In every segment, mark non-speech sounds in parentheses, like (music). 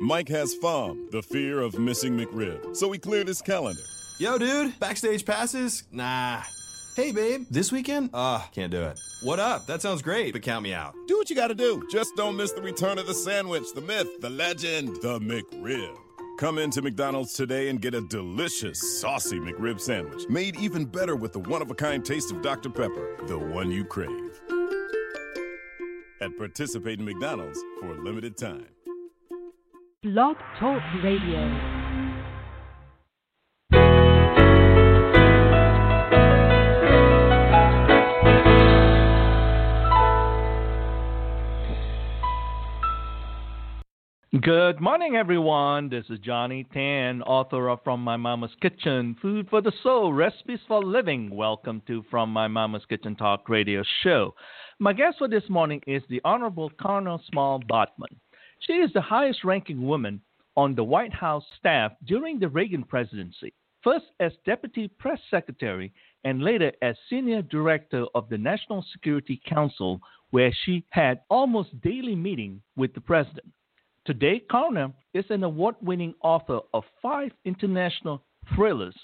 Mike has FOM, the fear of missing McRib, so he cleared his calendar. Yo, dude, backstage passes? Nah. Hey, babe, this weekend? Uh, can't do it. What up? That sounds great, but count me out. Do what you gotta do. Just don't miss the return of the sandwich, the myth, the legend, the McRib. Come into McDonald's today and get a delicious, saucy McRib sandwich, made even better with the one of a kind taste of Dr. Pepper, the one you crave. At participating McDonald's for a limited time. Blog Talk Radio. Good morning, everyone. This is Johnny Tan, author of From My Mama's Kitchen, Food for the Soul, Recipes for Living. Welcome to From My Mama's Kitchen Talk Radio Show. My guest for this morning is the Honorable Karna Small Bodman. She is the highest ranking woman on the White House staff during the Reagan presidency, first as Deputy Press Secretary and later as Senior Director of the National Security Council, where she had almost daily meeting with the president. Today, Karna is an award winning author of five international thrillers.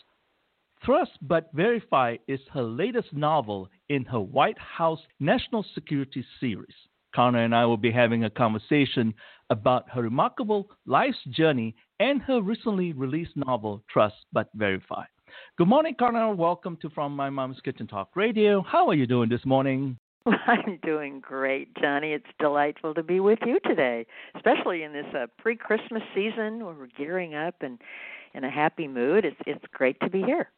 Trust But Verify is her latest novel in her White House National Security series. Karna and I will be having a conversation about her remarkable life's journey and her recently released novel, Trust But Verify. Good morning, Karna. Welcome to From My Mom's Kitchen Talk Radio. How are you doing this morning? (laughs) I'm doing great, Johnny. It's delightful to be with you today, especially in this uh, pre-Christmas season where we're gearing up and in a happy mood. It's it's great to be here.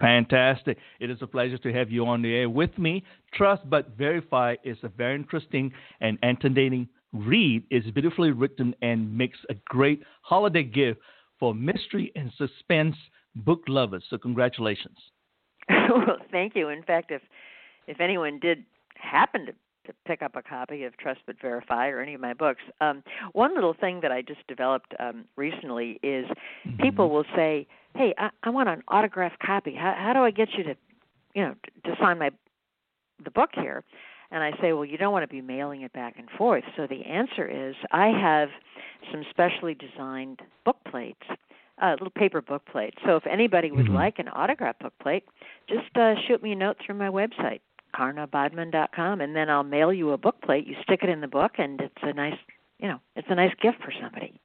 Fantastic. It is a pleasure to have you on the air with me. Trust but Verify is a very interesting and entertaining read. is beautifully written and makes a great holiday gift for mystery and suspense book lovers. So congratulations. (laughs) well, thank you. In fact, if if anyone did happen to to pick up a copy of Trust But Verify or any of my books. Um, one little thing that I just developed um, recently is mm-hmm. people will say, "Hey, I, I want an autographed copy. How, how do I get you to, you know, to, to sign my the book here?" And I say, "Well, you don't want to be mailing it back and forth." So the answer is, I have some specially designed book plates. Uh, little paper book plate. So if anybody would mm-hmm. like an autograph book plate, just uh, shoot me a note through my website, karnabodman.com, and then I'll mail you a book plate. You stick it in the book, and it's a nice, you know, it's a nice gift for somebody.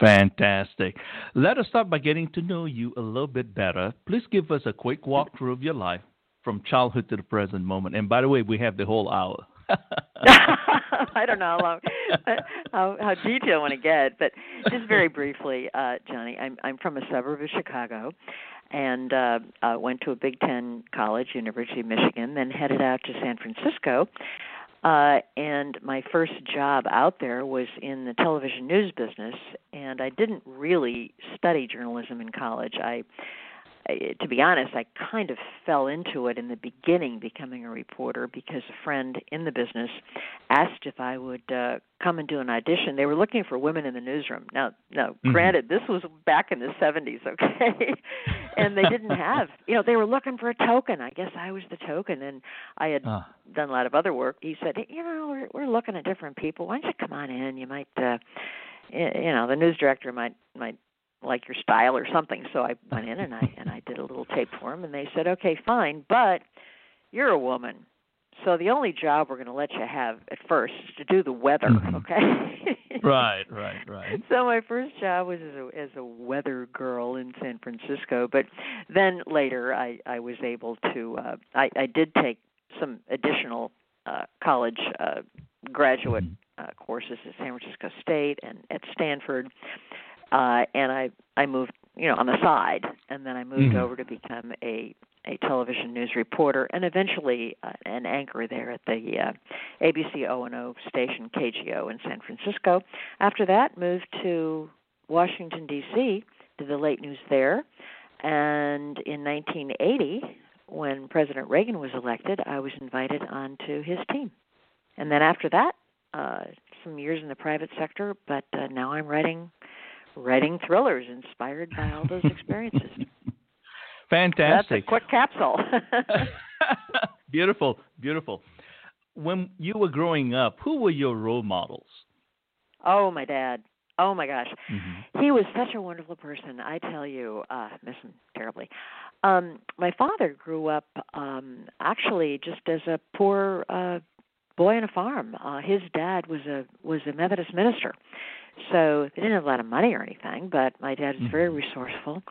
Fantastic. Let us start by getting to know you a little bit better. Please give us a quick walkthrough of your life from childhood to the present moment. And by the way, we have the whole hour. (laughs) I don't know how long, how, how detailed I want to get, but just very briefly, uh, Johnny, I'm I'm from a suburb of Chicago, and uh, uh, went to a Big Ten college, University of Michigan, then headed out to San Francisco. Uh, and my first job out there was in the television news business, and I didn't really study journalism in college. I to be honest, I kind of fell into it in the beginning, becoming a reporter, because a friend in the business asked if I would uh, come and do an audition. They were looking for women in the newsroom. Now, now, mm-hmm. granted, this was back in the '70s, okay, (laughs) and they didn't have, you know, they were looking for a token. I guess I was the token, and I had uh. done a lot of other work. He said, you know, we're we're looking at different people. Why don't you come on in? You might. uh you know the news director might might like your style or something. So I went in and I (laughs) and I did a little tape for them, and they said, okay, fine, but you're a woman. So the only job we're going to let you have at first is to do the weather, mm-hmm. okay? (laughs) right, right, right. So my first job was as a as a weather girl in San Francisco, but then later I I was able to uh I I did take some additional uh college uh graduate mm-hmm. uh courses at San Francisco State and at Stanford uh, and I I moved you know on the side, and then I moved mm-hmm. over to become a a television news reporter and eventually uh, an anchor there at the uh, ABC O and O station KGO in San Francisco. After that, moved to Washington D.C. did the late news there, and in 1980, when President Reagan was elected, I was invited onto his team, and then after that, uh, some years in the private sector, but uh, now I'm writing writing thrillers inspired by all those experiences. (laughs) Fantastic. That's a quick capsule. (laughs) beautiful, beautiful. When you were growing up, who were your role models? Oh, my dad. Oh my gosh, Mm-hmm. he was such a wonderful person. I tell you, uh, miss him terribly. Um, my father grew up um, actually just as a poor uh, boy on a farm. Uh, his dad was a was a Methodist minister, so they didn't have a lot of money or anything. But my dad was very resourceful.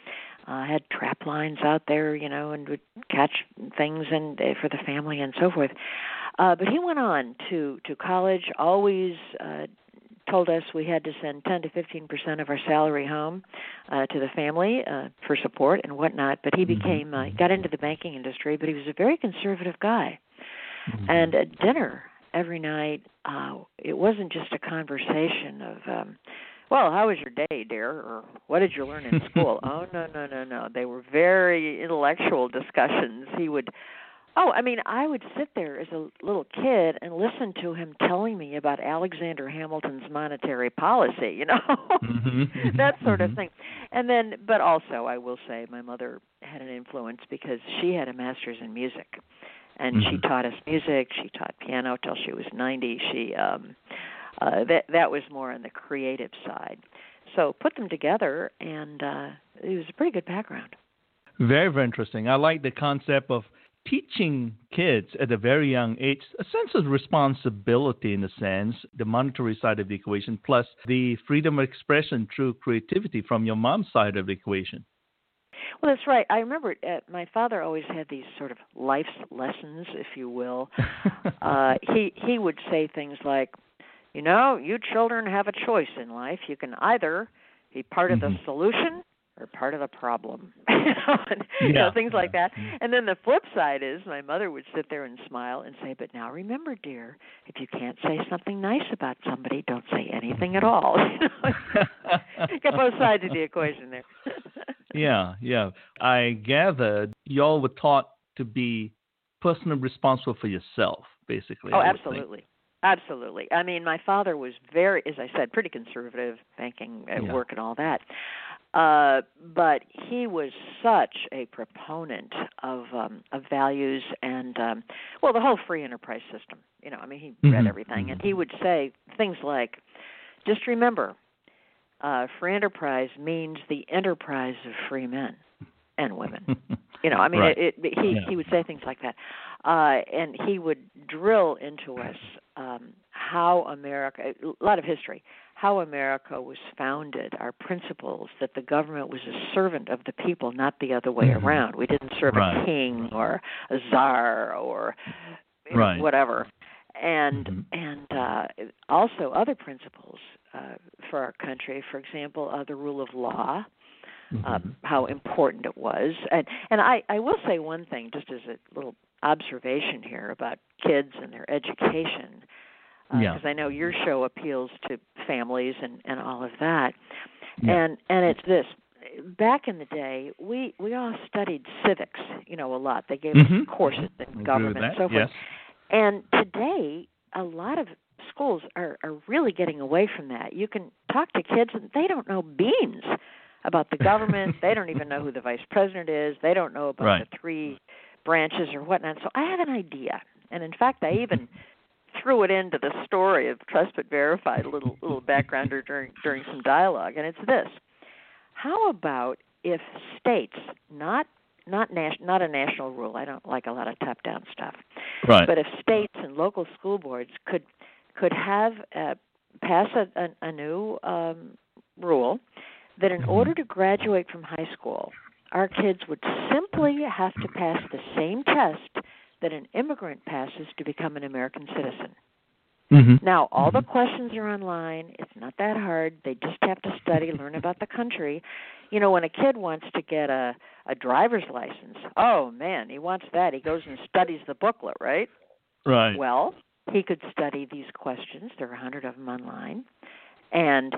Uh, had trap lines out there, you know, and would catch things and uh, for the family and so forth. Uh, but he went on to to college. Always uh, told us we had to send 10 to 15 percent of our salary home uh, to the family uh, for support and whatnot. But he became uh, got into the banking industry, but he was a very conservative guy. And at dinner every night, uh, it wasn't just a conversation of. Um, well, how was your day, dear? Or what did you learn in (laughs) school? oh no, no, no, no. They were very intellectual discussions. He would Oh, I mean, I would sit there as a little kid and listen to him telling me about Alexander Hamilton's monetary policy, you know, Mhm, (laughs) that sort of mhm. thing. And then, but also, I will say, my mother had an influence because she had a master's in music, and she Mhm. taught us music. She taught piano till she was ninety. She um, uh, that that was more on the creative side. So put them together, and uh, it was a pretty good background. Very, very interesting. I like the concept of teaching kids at a very young age a sense of responsibility in a sense, the monetary side of the equation, plus the freedom of expression through creativity from your mom's side of the equation. Well, that's right. I remember uh, my father always had these sort of life's lessons, if you will. (laughs) uh, he he would say things like, you know, you children have a choice in life. You can either be part of the Mhm. solution or part of the problem. you know, and, you know, Yeah. things like that. And then the flip side is my mother would sit there and smile and say, "But now remember, dear, if you can't say something nice about somebody, don't say anything at all." (laughs) You know? Got both sides of the equation there. (laughs) yeah, yeah. I gathered y'all were taught to be personally responsible for yourself, basically. Oh, would think. absolutely. Absolutely. I mean, my father was very, as I said, pretty conservative, banking at Yeah. work and all that. Uh, but he was such a proponent of um, of values and um, well, the whole free enterprise system. You know, I mean, he read Mhm, everything, and he would say things like, "Just remember, uh, free enterprise means the enterprise of free men and women." (laughs) You know, I mean, Right. it, it, he Yeah. he would say things like that, uh, and he would drill into us um, how America, a lot of history, how America was founded, our principles, that the government was a servant of the people, not the other way Mhm. around. We didn't serve Right. a king or a czar or Right. whatever. And Mhm. and uh, also other principles uh, for our country, for example, uh, the rule of law uh, Mhm. how important it was. And and I I will say one thing just as a little observation here about kids and their education because Yeah. I know your show appeals to families and and all of that. Yeah. And and it's this back in the day we we all studied civics, you know, a lot. They gave Mhm. us courses in with government and so forth. Yes. And today, a lot of schools are, are really getting away from that. You can talk to kids and they don't know beans about the government. (laughs) they don't even know who the vice president is. They don't know about Right. the three branches or whatnot. So I have an idea. And in fact, I even (laughs) threw it into the story of Trust but Verified, a little little backgrounder during during some dialogue. And it's this: How about if states, not not nas- not a national rule. I don't like a lot of top down stuff. Right. But if states and local school boards could could have uh, pass a, a, a new um, rule that in Mhm. order to graduate from high school, our kids would simply have to pass the same test that an immigrant passes to become an American citizen. Mhm. Now, all the questions are online. It's not that hard. They just have to study, learn about the country. You know, when a kid wants to get a a driver's license, oh man, he wants that. He goes and studies the booklet, right? Right. Well, he could study these questions. There are a hundred of them online. And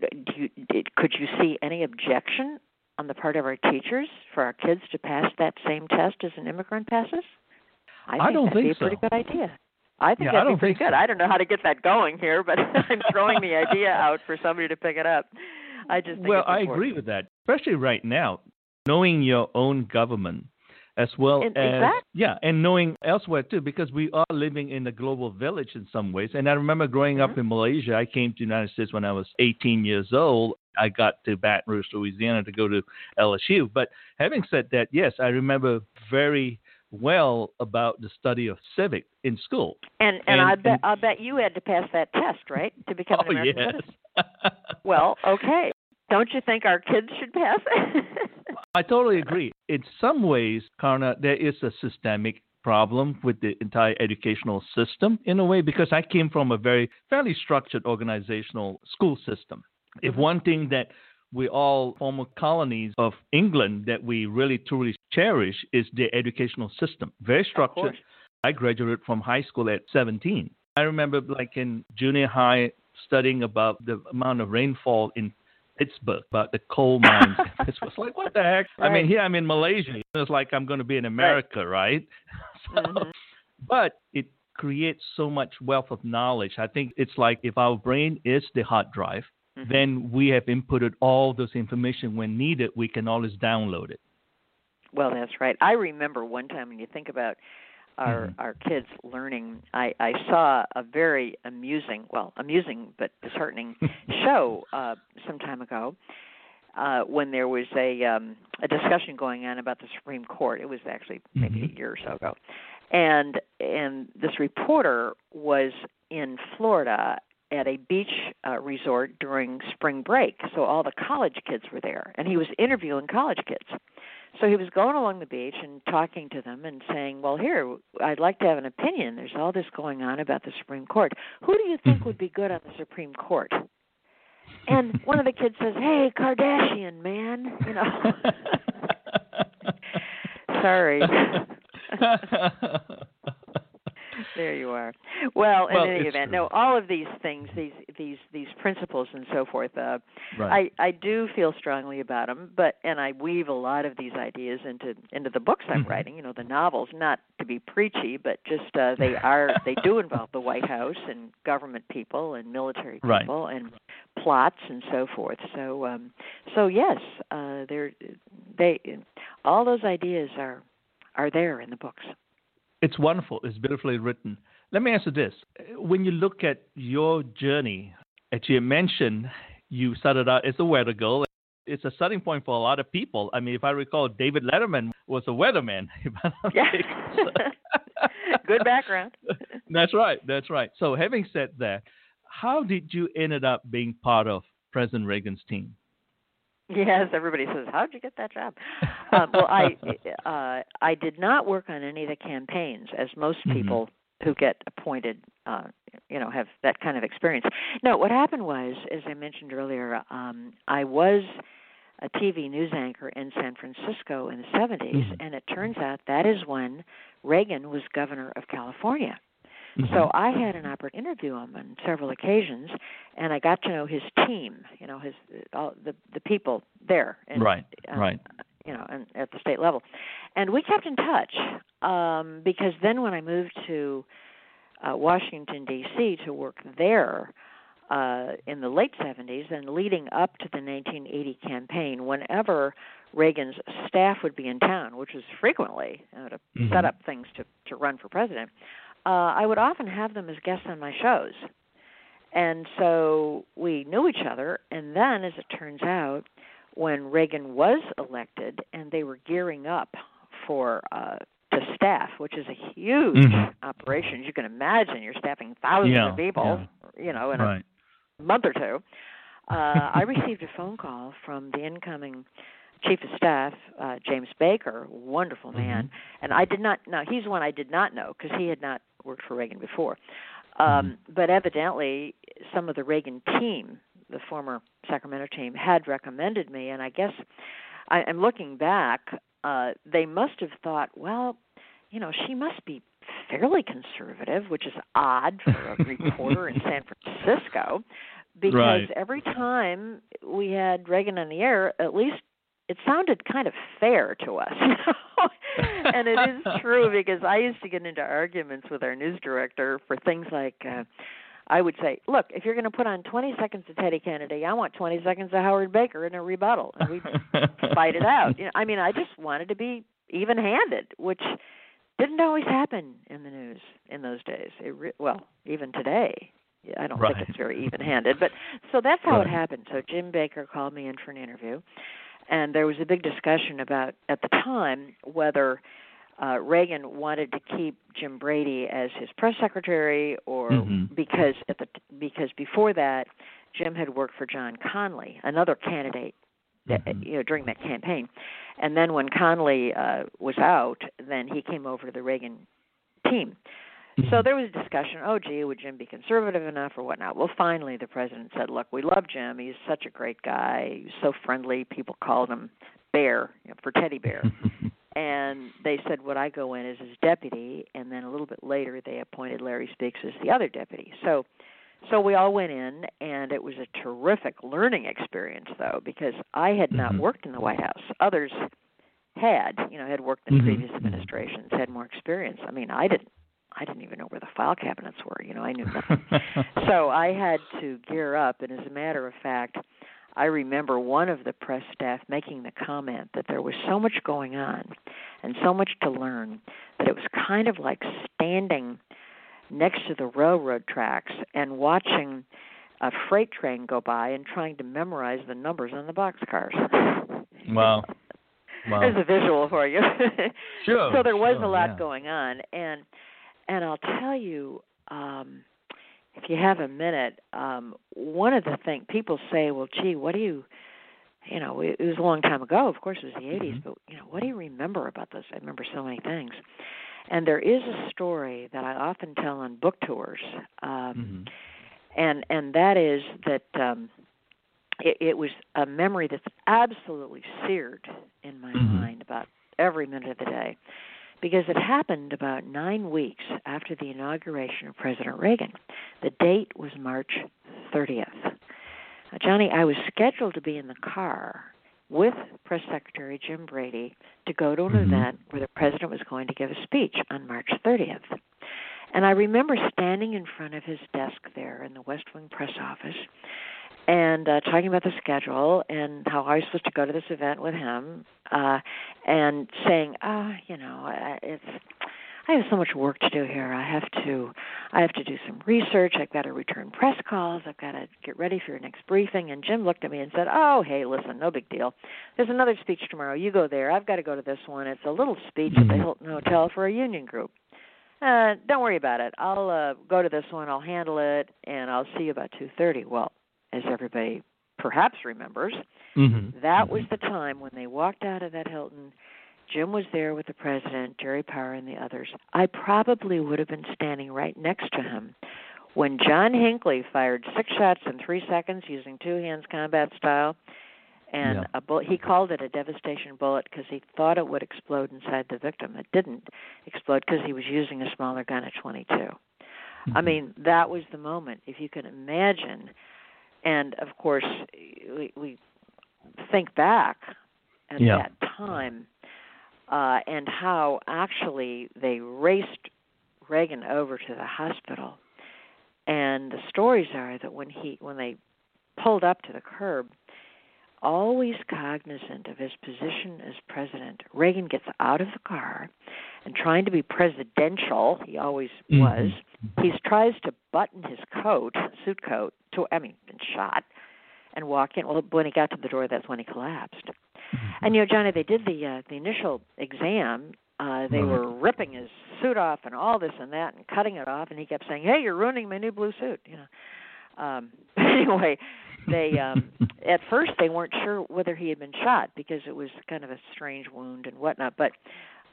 do you, did, could you see any objection on the part of our teachers for our kids to pass that same test as an immigrant passes? I, I think don't think a pretty so. good idea. I think Yeah, that'd don't be pretty good. so. I don't know how to get that going here, but (laughs) I'm throwing the idea out for somebody to pick it up. I just think well, I agree with that, especially right now. Knowing your own government as well In- as exact- yeah, and knowing elsewhere too, because we are living in a global village in some ways. And I remember growing Mm-hmm. up in Malaysia. I came to the United States when I was 18 years old. I got to Baton Rouge, Louisiana, to go to LSU. But having said that, yes, I remember very well about the study of civic in school. And and, And- I bet I bet you had to pass that test, right, to become oh, an oh American yes. citizen. Well, okay. Don't you think our kids should pass it? I totally agree. In some ways, Karna, there is a systemic problem with the entire educational system in a way because I came from a very fairly structured organizational school system. If mm-hmm. one thing that we all former colonies of England that we really truly cherish is the educational system. Very structured. I graduated from high school at 17. I remember like in junior high studying about the amount of rainfall in Pittsburgh, about the coal mines. (laughs) it was like, what the heck? I mean, here I'm in Malaysia. It's like I'm going to be in America, right? (laughs) So, Mhm. But it creates so much wealth of knowledge. I think it's like if our brain is the hard drive, Mhm. then we have inputted all those information when needed. We can always download it. Well, that's right. I remember one time when you think about our Mhm. our kids learning, I I saw a very amusing, well, amusing but disheartening (laughs) show uh some time ago. Uh, when there was a um, a discussion going on about the Supreme Court, it was actually maybe Mhm. a year or so ago, and and this reporter was in Florida at a beach uh, resort during spring break, so all the college kids were there, and he was interviewing college kids. So he was going along the beach and talking to them and saying, "Well, here, I'd like to have an opinion. There's all this going on about the Supreme Court. Who do you think Mhm. would be good on the Supreme Court?" And one of the kids says, "Hey, Kardashian, man, you know." (laughs) Sorry. (laughs) there you are. Well, in Well, any event, true. no, all of these things, these these these principles and so forth, uh, right. I I do feel strongly about them, but and I weave a lot of these ideas into into the books I'm Mhm. writing. You know, the novels, not to be preachy, but just uh, they (laughs) are they do involve the White House and government people and military Right. people and plots and so forth. So um, so yes, uh, they're they all those ideas are are there in the books. It's wonderful. It's beautifully written. Let me ask you this: When you look at your journey, as you mentioned, you started out as a weather girl. It's a starting point for a lot of people. I mean, if I recall, David Letterman was a weatherman. (laughs) Yeah. Good background. (laughs) That's right. That's right. So, having said that, how did you ended up being part of President Reagan's team? Yes, everybody says, "How'd you get that job?" Um, well, I (laughs) uh, I did not work on any of the campaigns, as most Mhm. people who get appointed, uh, you know, have that kind of experience. No, what happened was, as I mentioned earlier, um, I was a TV news anchor in San Francisco in the 70s, Mhm. and it turns out that is when Reagan was governor of California. Mm-hmm. So I had an opportunity to interview him on several occasions, and I got to know his team. You know, his all the the people there. And, right. uh, right. You know, and at the state level, and we kept in touch um, because then when I moved to uh, Washington D.C. to work there uh, in the late 70s and leading up to the 1980 campaign, whenever Reagan's staff would be in town, which was frequently you know, to Mhm. set up things to to run for president uh, I would often have them as guests on my shows. And so we knew each other. And then, as it turns out, when Reagan was elected and they were gearing up for uh, to staff, which is a huge Mhm. operation, as you can imagine, you're staffing thousands Yeah, of people, you know, in Right. a month or two. Uh, I (laughs) received a phone call from the incoming chief of staff, uh, James Baker, wonderful man, and I did not. Now he's one I did not know because he had not worked for Reagan before. Um, But evidently, some of the Reagan team, the former Sacramento team, had recommended me, and I guess I, I'm looking back. Uh, they must have thought, well, you know, she must be fairly conservative, which is odd for a reporter in San (laughs) Francisco, because Right. every time we had Reagan on the air, at least it sounded kind of fair to us. (laughs) And it is true because I used to get into arguments with our news director for things like uh I would say, "Look, if you're going to put on 20 seconds of Teddy Kennedy, I want 20 seconds of Howard Baker in a rebuttal." And we fight it out. You know, I mean, I just wanted to be even-handed, which didn't always happen in the news in those days. It re- well, even today, I don't right. think it's very even-handed. But so that's how right. it happened. So Jim Baker called me in for an interview, and there was a big discussion about at the time whether uh, Reagan wanted to keep Jim Brady as his press secretary, or mm-hmm. because at the because before that, Jim had worked for John Connally, another candidate, mm-hmm. you know, during that campaign, and then when Conley uh, was out, then he came over to the Reagan team. Mm-hmm. So there was a discussion. Oh, gee, would Jim be conservative enough or whatnot? Well, finally, the president said, "Look, we love Jim. He's such a great guy. He's so friendly. People called him Bear you know, for Teddy Bear." (laughs) and they said, "Would I go in as his deputy?" And then a little bit later, they appointed Larry Speakes as the other deputy. So, so we all went in, and it was a terrific learning experience, though, because I had not mm-hmm. worked in the White House. Others had, you know, had worked in mm-hmm. previous administrations, had more experience. I mean, I didn't. I didn't even know where the file cabinets were. You know, I knew nothing. (laughs) so I had to gear up, and as a matter of fact, I remember one of the press staff making the comment that there was so much going on and so much to learn that it was kind of like standing next to the railroad tracks and watching a freight train go by and trying to memorize the numbers on the boxcars. Wow. Wow. (laughs) There's a visual for you. sure. (laughs) so there was sure, a lot yeah. going on and and I'll tell you um if you have a minute, um one of the things people say, well, gee, what do you you know, it, it was a long time ago. Of course, it was the 80s, Mm-hmm. but you know, what do you remember about this? I remember so many things. And there is a story that I often tell on book tours, um, mm-hmm. and and that is that um, it, it was a memory that's absolutely seared in my mm-hmm. mind about every minute of the day, because it happened about nine weeks after the inauguration of President Reagan. The date was March 30th. Now, Johnny, I was scheduled to be in the car with Press Secretary Jim Brady to go to an mm-hmm. event where the president was going to give a speech on March 30th. And I remember standing in front of his desk there in the West Wing press office and uh, talking about the schedule and how I was supposed to go to this event with him uh, and saying, ah, oh, you know, it's I have so much work to do here. I have to I have to do some research. I've got to return press calls. I've got to get ready for your next briefing. And Jim looked at me and said, "Oh, hey, listen, no big deal. There's another speech tomorrow. You go there. I've got to go to this one. It's a little speech at the Hilton Hotel for a union group. Uh, don't worry about it. I'll uh, go to this one. I'll handle it, and I'll see you about 2:30." Well, as everybody perhaps remembers, mm-hmm. that was the time when they walked out of that Hilton Jim was there with the president, Jerry Parr, and the others. I probably would have been standing right next to him when John Hinckley fired six shots in three seconds using two hands combat style. And yeah. a bullet, he called it a devastation bullet because he thought it would explode inside the victim. It didn't explode because he was using a smaller gun at 22. Mm-hmm. I mean, that was the moment. If you can imagine, and of course, we, we think back at yeah. that time uh, and how actually they raced Reagan over to the hospital. And the stories are that when he when they pulled up to the curb, always cognizant of his position as president, Reagan gets out of the car and trying to be presidential, he always mm-hmm. was. He tries to button his coat, suit coat, to I mean, been shot, and walk in. Well, when he got to the door, that's when he collapsed. And you know, Johnny, they did the uh, the initial exam. Uh, they right. were ripping his suit off and all this and that and cutting it off, and he kept saying, "Hey, you're ruining my new blue suit." You know. Um, (laughs) anyway, they um, (laughs) at first they weren't sure whether he had been shot because it was kind of a strange wound and whatnot. But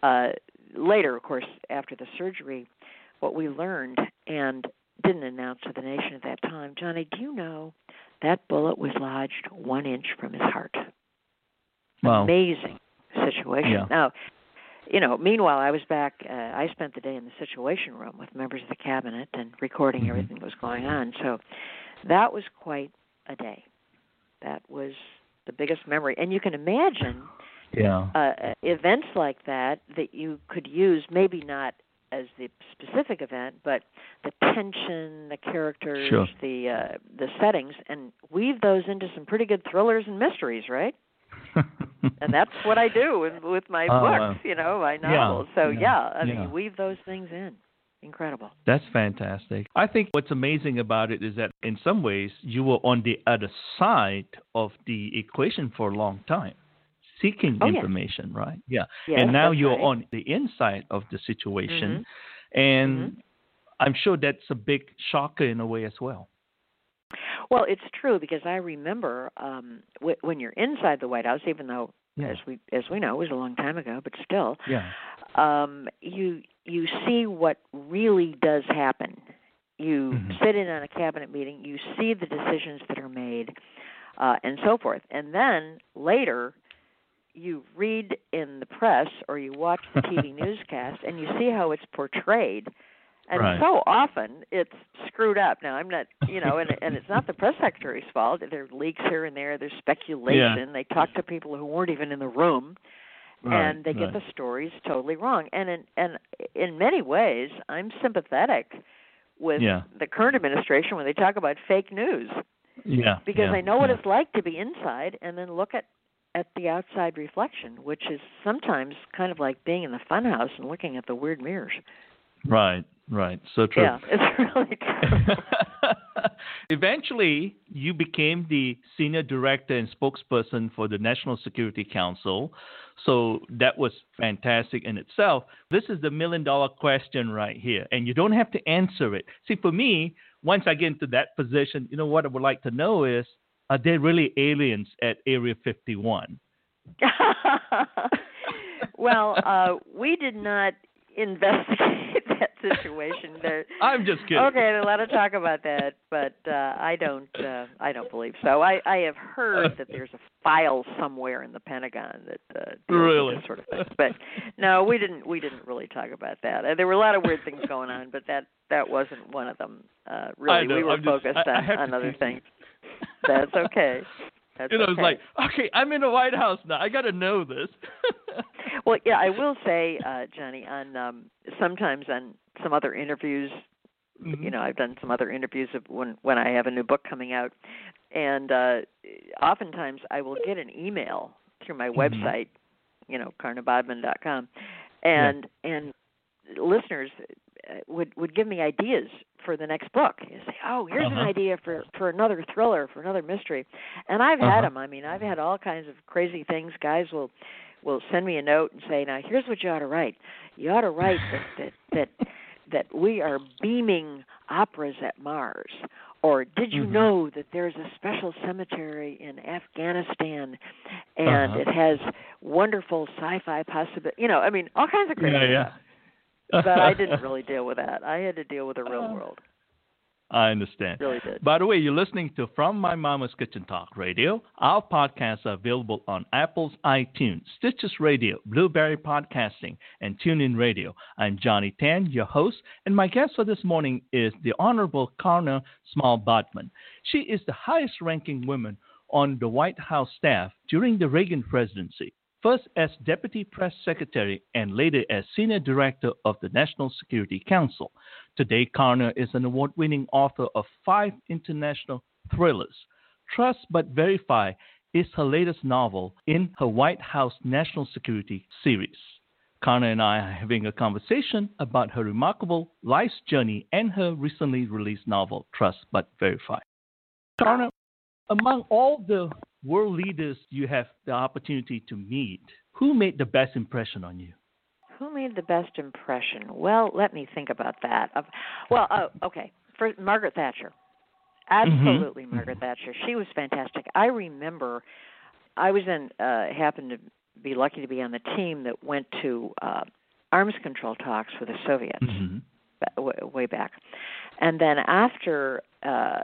uh, later, of course, after the surgery, what we learned and didn't announce to the nation at that time, Johnny, do you know that bullet was lodged one inch from his heart? Wow. Amazing situation. Yeah. Now, you know, meanwhile, I was back. Uh, I spent the day in the Situation Room with members of the cabinet and recording mm-hmm. everything that was going on. So that was quite a day. That was the biggest memory, and you can imagine yeah. uh, events like that that you could use. Maybe not as the specific event, but the tension, the characters, sure. the uh, the settings, and weave those into some pretty good thrillers and mysteries, right? (laughs) and that's what I do with, with my Oh, books, you know, my Yeah, novels. so yeah, yeah, I mean, yeah. you weave those things in. Incredible. That's fantastic. I think what's amazing about it is that in some ways you were on the other side of the equation for a long time, seeking Oh, yeah. information, right? Yeah. Yes, and now you're right. on the inside of the situation, Mhm. and Mhm. I'm sure that's a big shocker in a way as well. Well, it's true because I remember um w- when you're inside the White House, even though Yeah. as we as we know it was a long time ago, but still, Yeah. um you you see what really does happen. You Mhm. sit in on a cabinet meeting, you see the decisions that are made, uh, and so forth, and then later you read in the press or you watch the TV (laughs) newscast and you see how it's portrayed. And Right. so often it's screwed up. Now I'm not, you know, and and it's not the press secretary's fault. There are leaks here and there. There's speculation. Yeah. They talk to people who weren't even in the room right, and they get right. the stories totally wrong. And in and in many ways, I'm sympathetic with Yeah. the current administration when they talk about fake news Yeah. because yeah, I know what yeah. it's like to be inside and then look at at the outside reflection, which is sometimes kind of like being in the funhouse and looking at the weird mirrors. Right. Right. So true. Yeah, it's (laughs) really true. (laughs) Eventually, you became the senior director and spokesperson for the National Security Council. So that was fantastic in itself. This is the million dollar question right here, and you don't have to answer it. See, for me, once I get into that position, you know what I would like to know is are they really aliens at Area 51? (laughs) well, uh we did not investigate (laughs) that situation. There (laughs) I'm just kidding. Okay, a lot of talk about that, but uh, I don't. Uh, I don't believe so. I, I have heard that there's a file somewhere in the Pentagon that uh, deals with Really? this sort of thing. But no, we didn't. We didn't really talk about that. Uh, there were a lot of weird things going on, but that that wasn't one of them. Uh, really, we were I'm just- focused I on, on other things. (laughs) That's okay. That's you know, okay. it's like, okay, I'm in the White House now. I got to know this. (laughs) Well, yeah, I will say, uh, Johnny, on um, sometimes on some other interviews, Mhm. you know, I've done some other interviews of when when I have a new book coming out, and uh, oftentimes I will get an email through my Mhm. website, you know, karnabodman.com, and and listeners would would give me ideas for the next book. You say, "Oh, here's an Uh-huh. idea for for another thriller, for another mystery," and I've Uh-huh. had them. I mean, I've had all kinds of crazy things. Guys will will send me a note and say, "Now, here's what you ought to write. You ought to write that (laughs) that that, that we are beaming operas at Mars." Or did you Mhm. know that there's a special cemetery in Afghanistan, and Uh-huh. it has wonderful sci-fi possibility? You know, I mean, all kinds of crazy yeah, yeah. stuff. But I didn't (laughs) really deal with that. I had to deal with the real Uh, world. I understand. Really did. By the way, you're listening to From My Mama's Kitchen Talk Radio. Our podcasts are available on Apple's iTunes, Stitcher Radio, Blubrry Podcasting, and TuneIn Radio. I'm Johnny Tan, your host, and my guest for this morning is the Honorable Karna Small Bodman. She is the highest ranking woman on the White House staff during the Reagan presidency. First as Deputy Press Secretary and later as Senior Director of the National Security Council. Today, Karna is an award winning author of five international thrillers. Trust But Verify is her latest novel in her White House National Security series. Karna and I are having a conversation about her remarkable life's journey and her recently released novel, Trust But Verify. Karna, among all the world leaders you have the opportunity to meet, who made the best impression on you? Who made the best impression? Well, let me think about that. Well, oh, okay. For Margaret Thatcher. Absolutely Mhm. Margaret Thatcher. She was fantastic. I remember I was in uh happened to be lucky to be on the team that went to uh arms control talks with the Soviets Mm-hmm. way back. And then after uh,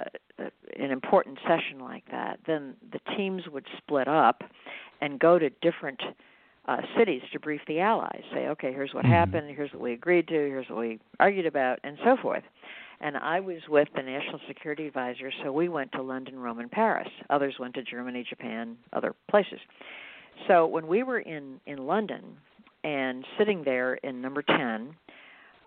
an important session like that, then the teams would split up and go to different uh, cities to brief the allies. Say, okay, here's what Mhm. happened, here's what we agreed to, here's what we argued about, and so forth. And I was with the National Security Advisor, so we went to London, Rome, and Paris. Others went to Germany, Japan, other places. So when we were in in London and sitting there in number 10,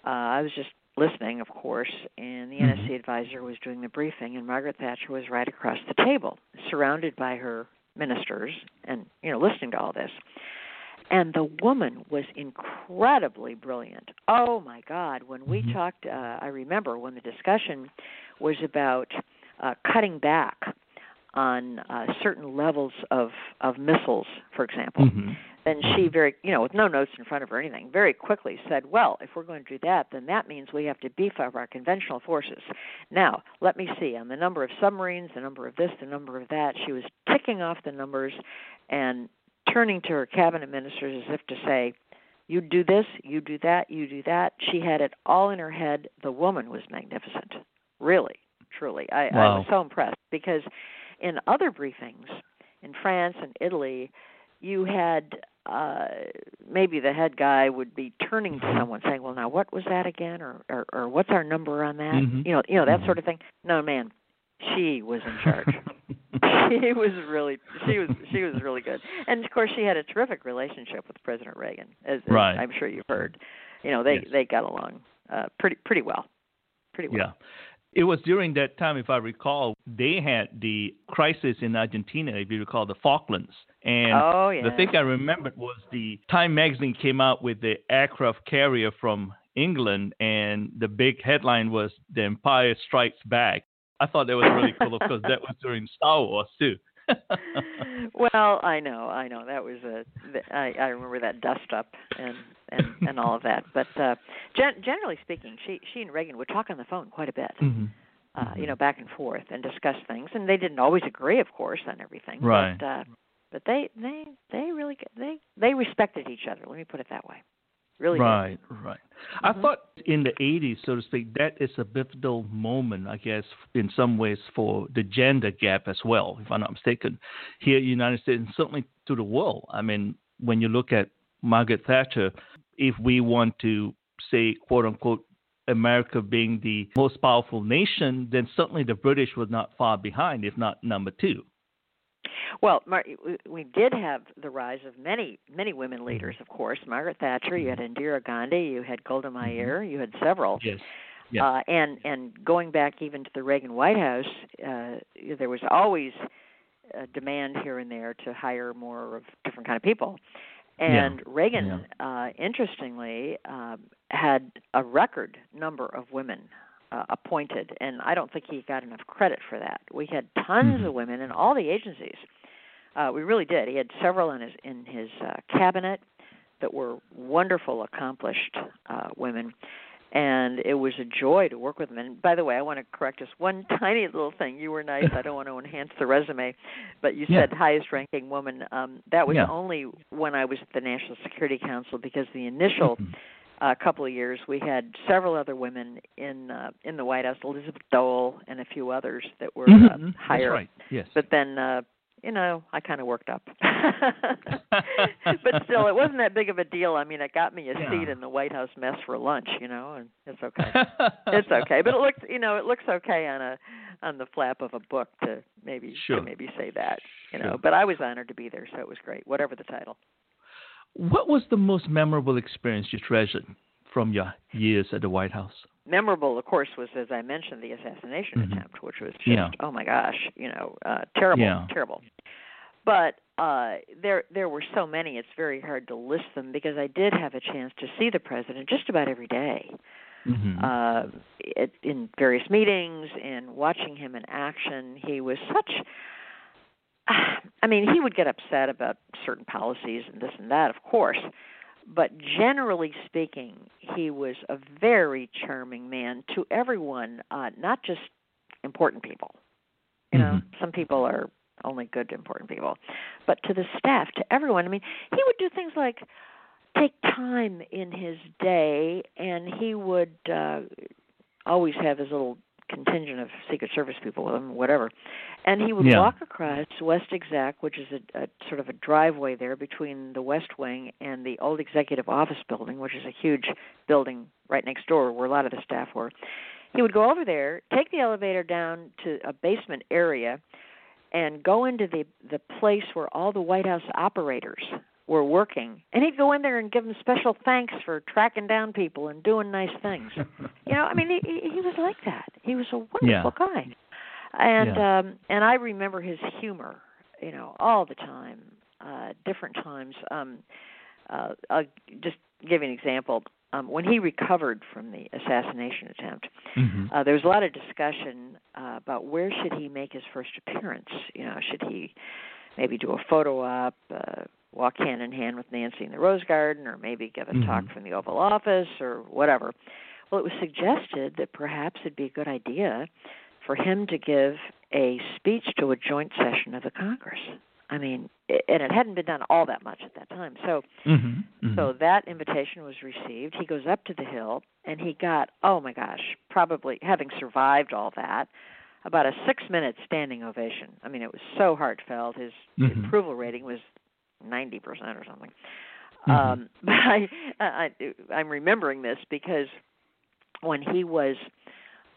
uh, I was just listening, of course, and the Mhm. NSC advisor was doing the briefing, and Margaret Thatcher was right across the table, surrounded by her ministers and you know listening to all this and the woman was incredibly brilliant oh my god when we Mhm. talked uh, i remember when the discussion was about uh, cutting back on uh, certain levels of of missiles for example Mhm. Then she very you know with no notes in front of her or anything very quickly said well if we're going to do that then that means we have to beef up our conventional forces. Now let me see on the number of submarines the number of this the number of that she was ticking off the numbers and turning to her cabinet ministers as if to say you do this you do that you do that. She had it all in her head. The woman was magnificent. Really truly. I, I was so impressed because in other briefings in france and italy you had uh maybe the head guy would be turning to someone saying well now what was that again or or, or what's our number on that Mhm. you know you know that Mhm. sort of thing no man she was in charge (laughs) she was really she was she was really good and of course she had a terrific relationship with president reagan as, as Right. i'm sure you've heard you know they Yes. they got along uh pretty pretty well pretty well Yeah. It was during that time, if I recall, they had the crisis in Argentina, if you recall, the Falklands. And oh yeah the thing I remembered was the Time magazine came out with the aircraft carrier from England, and the big headline was "The Empire Strikes Back." I thought that was really cool because that was (laughs) during Star Wars too. (laughs) well, I know, I know. That was a. I I remember that dust up and and and all of that. But uh, gen- generally speaking, she she and Reagan would talk on the phone quite a bit. Mhm. Uh, you know, back and forth and discuss things, and they didn't always agree, of course, on everything. Right. But, uh, but they they they really they they respected each other. Let me put it that way. Really. did. Right, right. I mm-hmm. thought in the 80s, so to speak, that is a pivotal moment, I guess, in some ways for the gender gap as well, if I'm not mistaken, here in the United States and certainly to the world. I mean, when you look at Margaret Thatcher, if we want to say, quote unquote, America being the most powerful nation, then certainly the British was not far behind, if not number two. Well, Mar- we- did have the rise of many, many women Mm-hmm. leaders, of course. Margaret Thatcher, you had Indira Gandhi, you had Golda Meir, you had several. Yes. Yes. Uh, and and going back even to the Reagan White House, uh, there was always a demand here and there to hire more of different kind of people. And Reagan, uh, interestingly, um, had a record number of women uh, appointed, and I don't think he got enough credit for that. We had tons Mhm. of women in all the agencies. Uh, we really did. He had several in his in his uh, cabinet that were wonderful, accomplished uh, women, and it was a joy to work with them. And by the way, I want to correct just one (laughs) tiny little thing. You were nice. I don't want to enhance the resume, but you Yeah. said highest ranking woman. Um, that was Yeah. only when I was at the National Security Council because the initial Mhm. uh, couple of years we had several other women in uh, in the White House, Elizabeth Dole and a few others that were uh, That's higher. right. Yes. But then uh you know, I kind of worked up. (laughs) but still, it wasn't that big of a deal. I mean, it got me a Yeah. seat in the White House mess for lunch, you know, and it's okay. (laughs) it's okay. But it looks, you know, it looks okay on a on the flap of a book to maybe Sure. to maybe say that, you know. Sure. But I was honored to be there, so it was great. Whatever the title. What was the most memorable experience you treasured from your years at the White House? Memorable, of course, was as I mentioned the assassination Mhm. attempt, which was just Yeah. oh my gosh, you know, uh, terrible, Yeah. terrible. But uh, there there were so many; it's very hard to list them because I did have a chance to see the president just about every day Mm-hmm. uh, it, in various meetings and watching him in action. He was such. (sighs) I mean, he would get upset about certain policies and this and that, of course. But generally speaking, he was a very charming man to everyone, uh, not just important people. You know, Mhm. some people are only good to important people, but to the staff, to everyone. I mean, he would do things like take time in his day, and he would uh, always have his little contingent of Secret Service people with him, whatever. And he would Yeah. walk across West Exec, which is a, a sort of a driveway there between the West Wing and the old executive office building, which is a huge building right next door where a lot of the staff were. He would go over there, take the elevator down to a basement area, and go into the the place where all the White House operators were working, and he'd go in there and give them special thanks for tracking down people and doing nice things. (laughs) you know, I mean, he he was like that. He was a wonderful Yeah. guy, and Yeah. um and I remember his humor. you know, all the time, uh, different times. Um, uh, I'll just give you an example. Um, when he recovered from the assassination attempt, Mm-hmm. uh, there was a lot of discussion uh, about where should he make his first appearance. You know, should he maybe do a photo op, uh, walk hand in hand with Nancy in the Rose Garden, or maybe give a talk Mhm. from the Oval Office, or whatever. Well, it was suggested that perhaps it'd be a good idea for him to give a speech to a joint session of the Congress. I mean, and it hadn't been done all that much at that time. So, Mm-hmm. so that invitation was received. He goes up to the hill and he got, oh my gosh, probably having survived all that, about a six minute standing ovation. I mean, it was so heartfelt. His Mhm. approval rating was 90% or something. Mhm. Um, (laughs) but I, I, I'm remembering this because when he was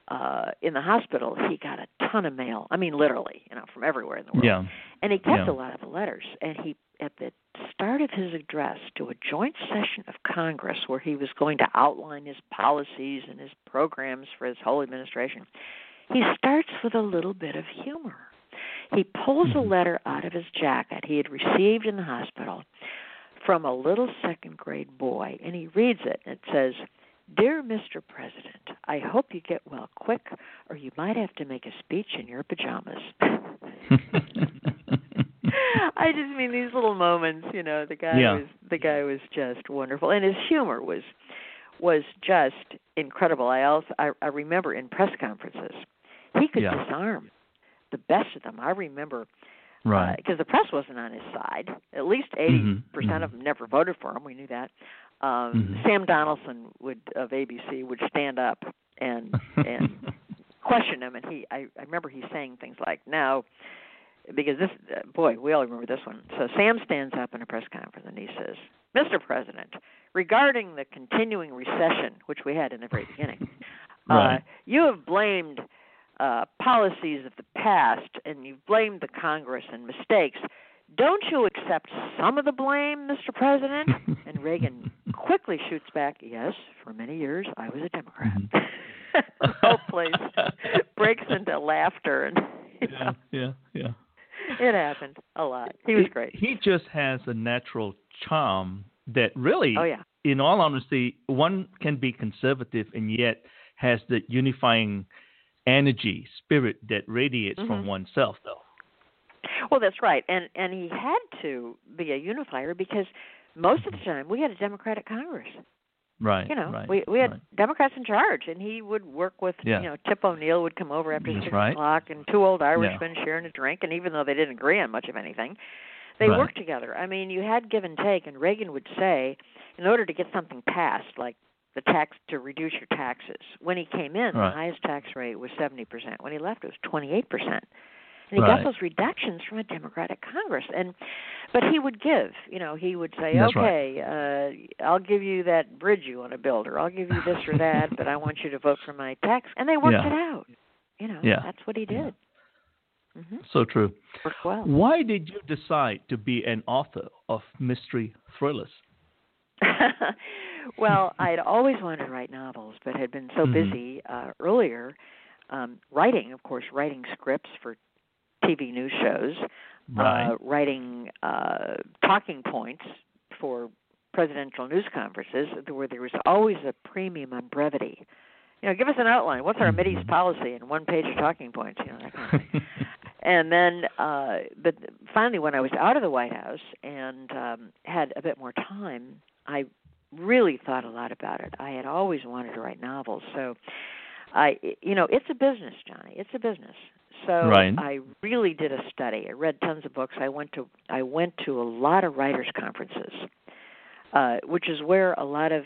uh in the hospital, he got a ton of mail. I mean, literally, you know, from everywhere in the world. yeah. And he kept Yeah. a lot of the letters. And he, at the start of his address to a joint session of Congress where he was going to outline his policies and his programs for his whole administration, he starts with a little bit of humor. He pulls a Mhm. letter out of his jacket he had received in the hospital from a little second grade boy, and he reads it. It says, Dear Mr. President, I hope you get well quick, or you might have to make a speech in your pajamas. (laughs) I just mean these little moments, you know, the guy Yeah. was the guy was just wonderful and his humor was was just incredible. I also I, I remember in press conferences he could Yeah. disarm the best of them. I remember right. because the press wasn't on his side. At least 80 Mhm, percent mhm. of them never voted for him. We knew that. Um, Mhm. Sam Donaldson would of ABC would stand up and and (laughs) question him, and he I, I remember he saying things like, "Now." Because this, uh, boy, we all remember this one. So Sam stands up in a press conference and he says, "Mr. President, regarding the continuing recession, which we had in the very beginning, (laughs) uh, you have blamed uh, policies of the past and you've blamed the Congress and mistakes. Don't you accept some of the blame, Mr. President? (laughs) and Reagan quickly shoots back, Yes, for many years I was a Democrat. (laughs) the whole place breaks into laughter and (laughs) you yeah, know, yeah, yeah. it happened a lot. He was great. He just has a natural charm that really, Oh yeah. in all honesty, one can be conservative and yet has the unifying energy, spirit that radiates from Mhm. oneself, though. Well, that's right, and and he had to be a unifier because most of the time we had a Democratic Congress. Right. You know, right, we we had right. Democrats in charge, and he would work with Yeah. you know Tip O'Neill would come over after That's six right. o'clock, and two old Irishmen sharing a drink, and even though they didn't agree on much of anything, they worked together. I mean, you had give and take, and Reagan would say, in order to get something passed, like the tax to reduce your taxes. When he came in, Right. the highest tax rate was seventy percent. When he left, it was twenty eight percent. And he Right. got those reductions from a Democratic Congress, and but he would give. You know, he would say, That's right. "Okay, uh, I'll give you that bridge you want to build, or I'll give you this or that, but I want you to vote for my tax." And they worked Yeah. it out. You know, Yeah. that's what he Yeah. did. hmm So true. Well. Why did you decide to be an author of mystery thrillers? (laughs) well, I had always wanted to write novels, but had been so Mhm. busy uh, earlier um, writing, of course, writing scripts for TV news shows, Right. uh, writing uh, talking points for presidential news conferences, where there was always a premium on brevity. You know, give us an outline. What's our Mhm. Mideast policy and one page of talking points? You know, that kind of thing. and then uh but finally when i was out of the white house and um had a bit more time i really thought a lot about it. I had always wanted to write novels. So i you know it's a business johnny. It's a business. So Right. i really did a study. I read tons of books. I went to i went to a lot of writers conferences uh which is where a lot of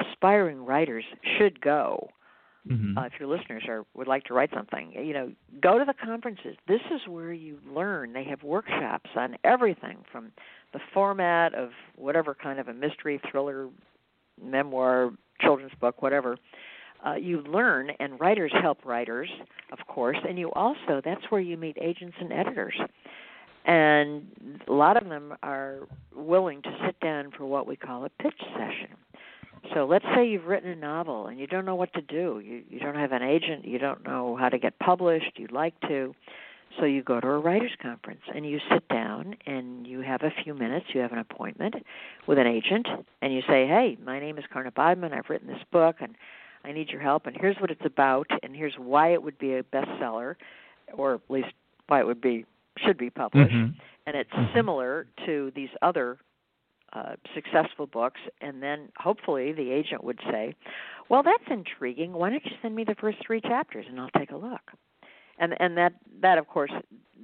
aspiring writers should go Mhm. uh, if your listeners are would like to write something, you know, go to the conferences. This is where you learn. They have workshops on everything from the format of whatever kind of a mystery, thriller, memoir, children's book, whatever. Uh, you learn, and writers help writers, of course, and you also that's where you meet agents and editors. And a lot of them are willing to sit down for what we call a pitch session. So let's say you've written a novel and you don't know what to do. You you don't have an agent, you don't know how to get published, you'd like to. So you go to a writers conference and you sit down and you have a few minutes, you have an appointment with an agent and you say, "Hey, my name is Karna Bodman. I've written this book and I need your help and here's what it's about and here's why it would be a bestseller or at least why it would be should be published." Mhm. And it's Mhm. similar to these other uh, successful books, and then hopefully the agent would say, "Well, that's intriguing. Why don't you send me the first three chapters, and I'll take a look." And and that that of course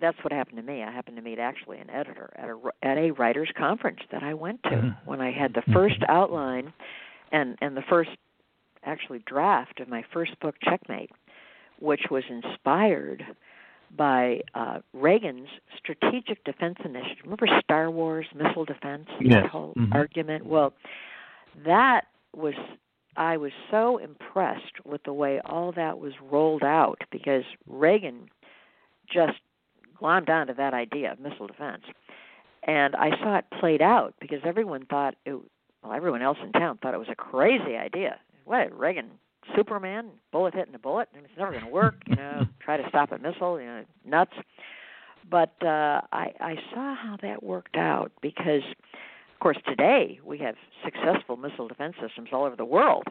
that's what happened to me. I happened to meet actually an editor at a at a writers conference that I went to Mhm. when I had the first outline and and the first actually draft of my first book, Checkmate, which was inspired by uh, Reagan's Strategic Defense Initiative. Remember Star Wars missile defense? Yes. That whole Mhm. argument. Well, that was I was so impressed with the way all that was rolled out because Reagan just glommed onto that idea of missile defense. And I saw it played out because everyone thought it well, everyone else in town thought it was a crazy idea. What Reagan Superman, bullet hitting a bullet, and it's never going to work. You know, (laughs) try to stop a missile. You know, nuts. But uh, I, I saw how that worked out because, of course, today we have successful missile defense systems all over the world.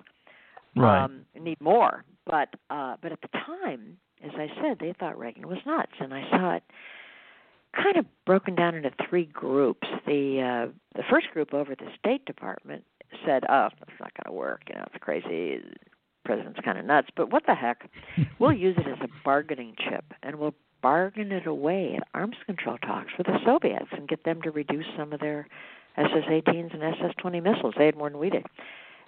Right. Um, need more, but uh, but at the time, as I said, they thought Reagan was nuts, and I saw it kind of broken down into three groups. The uh, the first group over at the State Department said, "Oh, that's not going to work. You know, it's crazy. President's kind of nuts. But what the heck? (laughs) we'll use it as a bargaining chip, and we'll bargain it away at arms control talks with the Soviets and get them to reduce some of their SS-18s and SS-20 missiles. They had more than we did,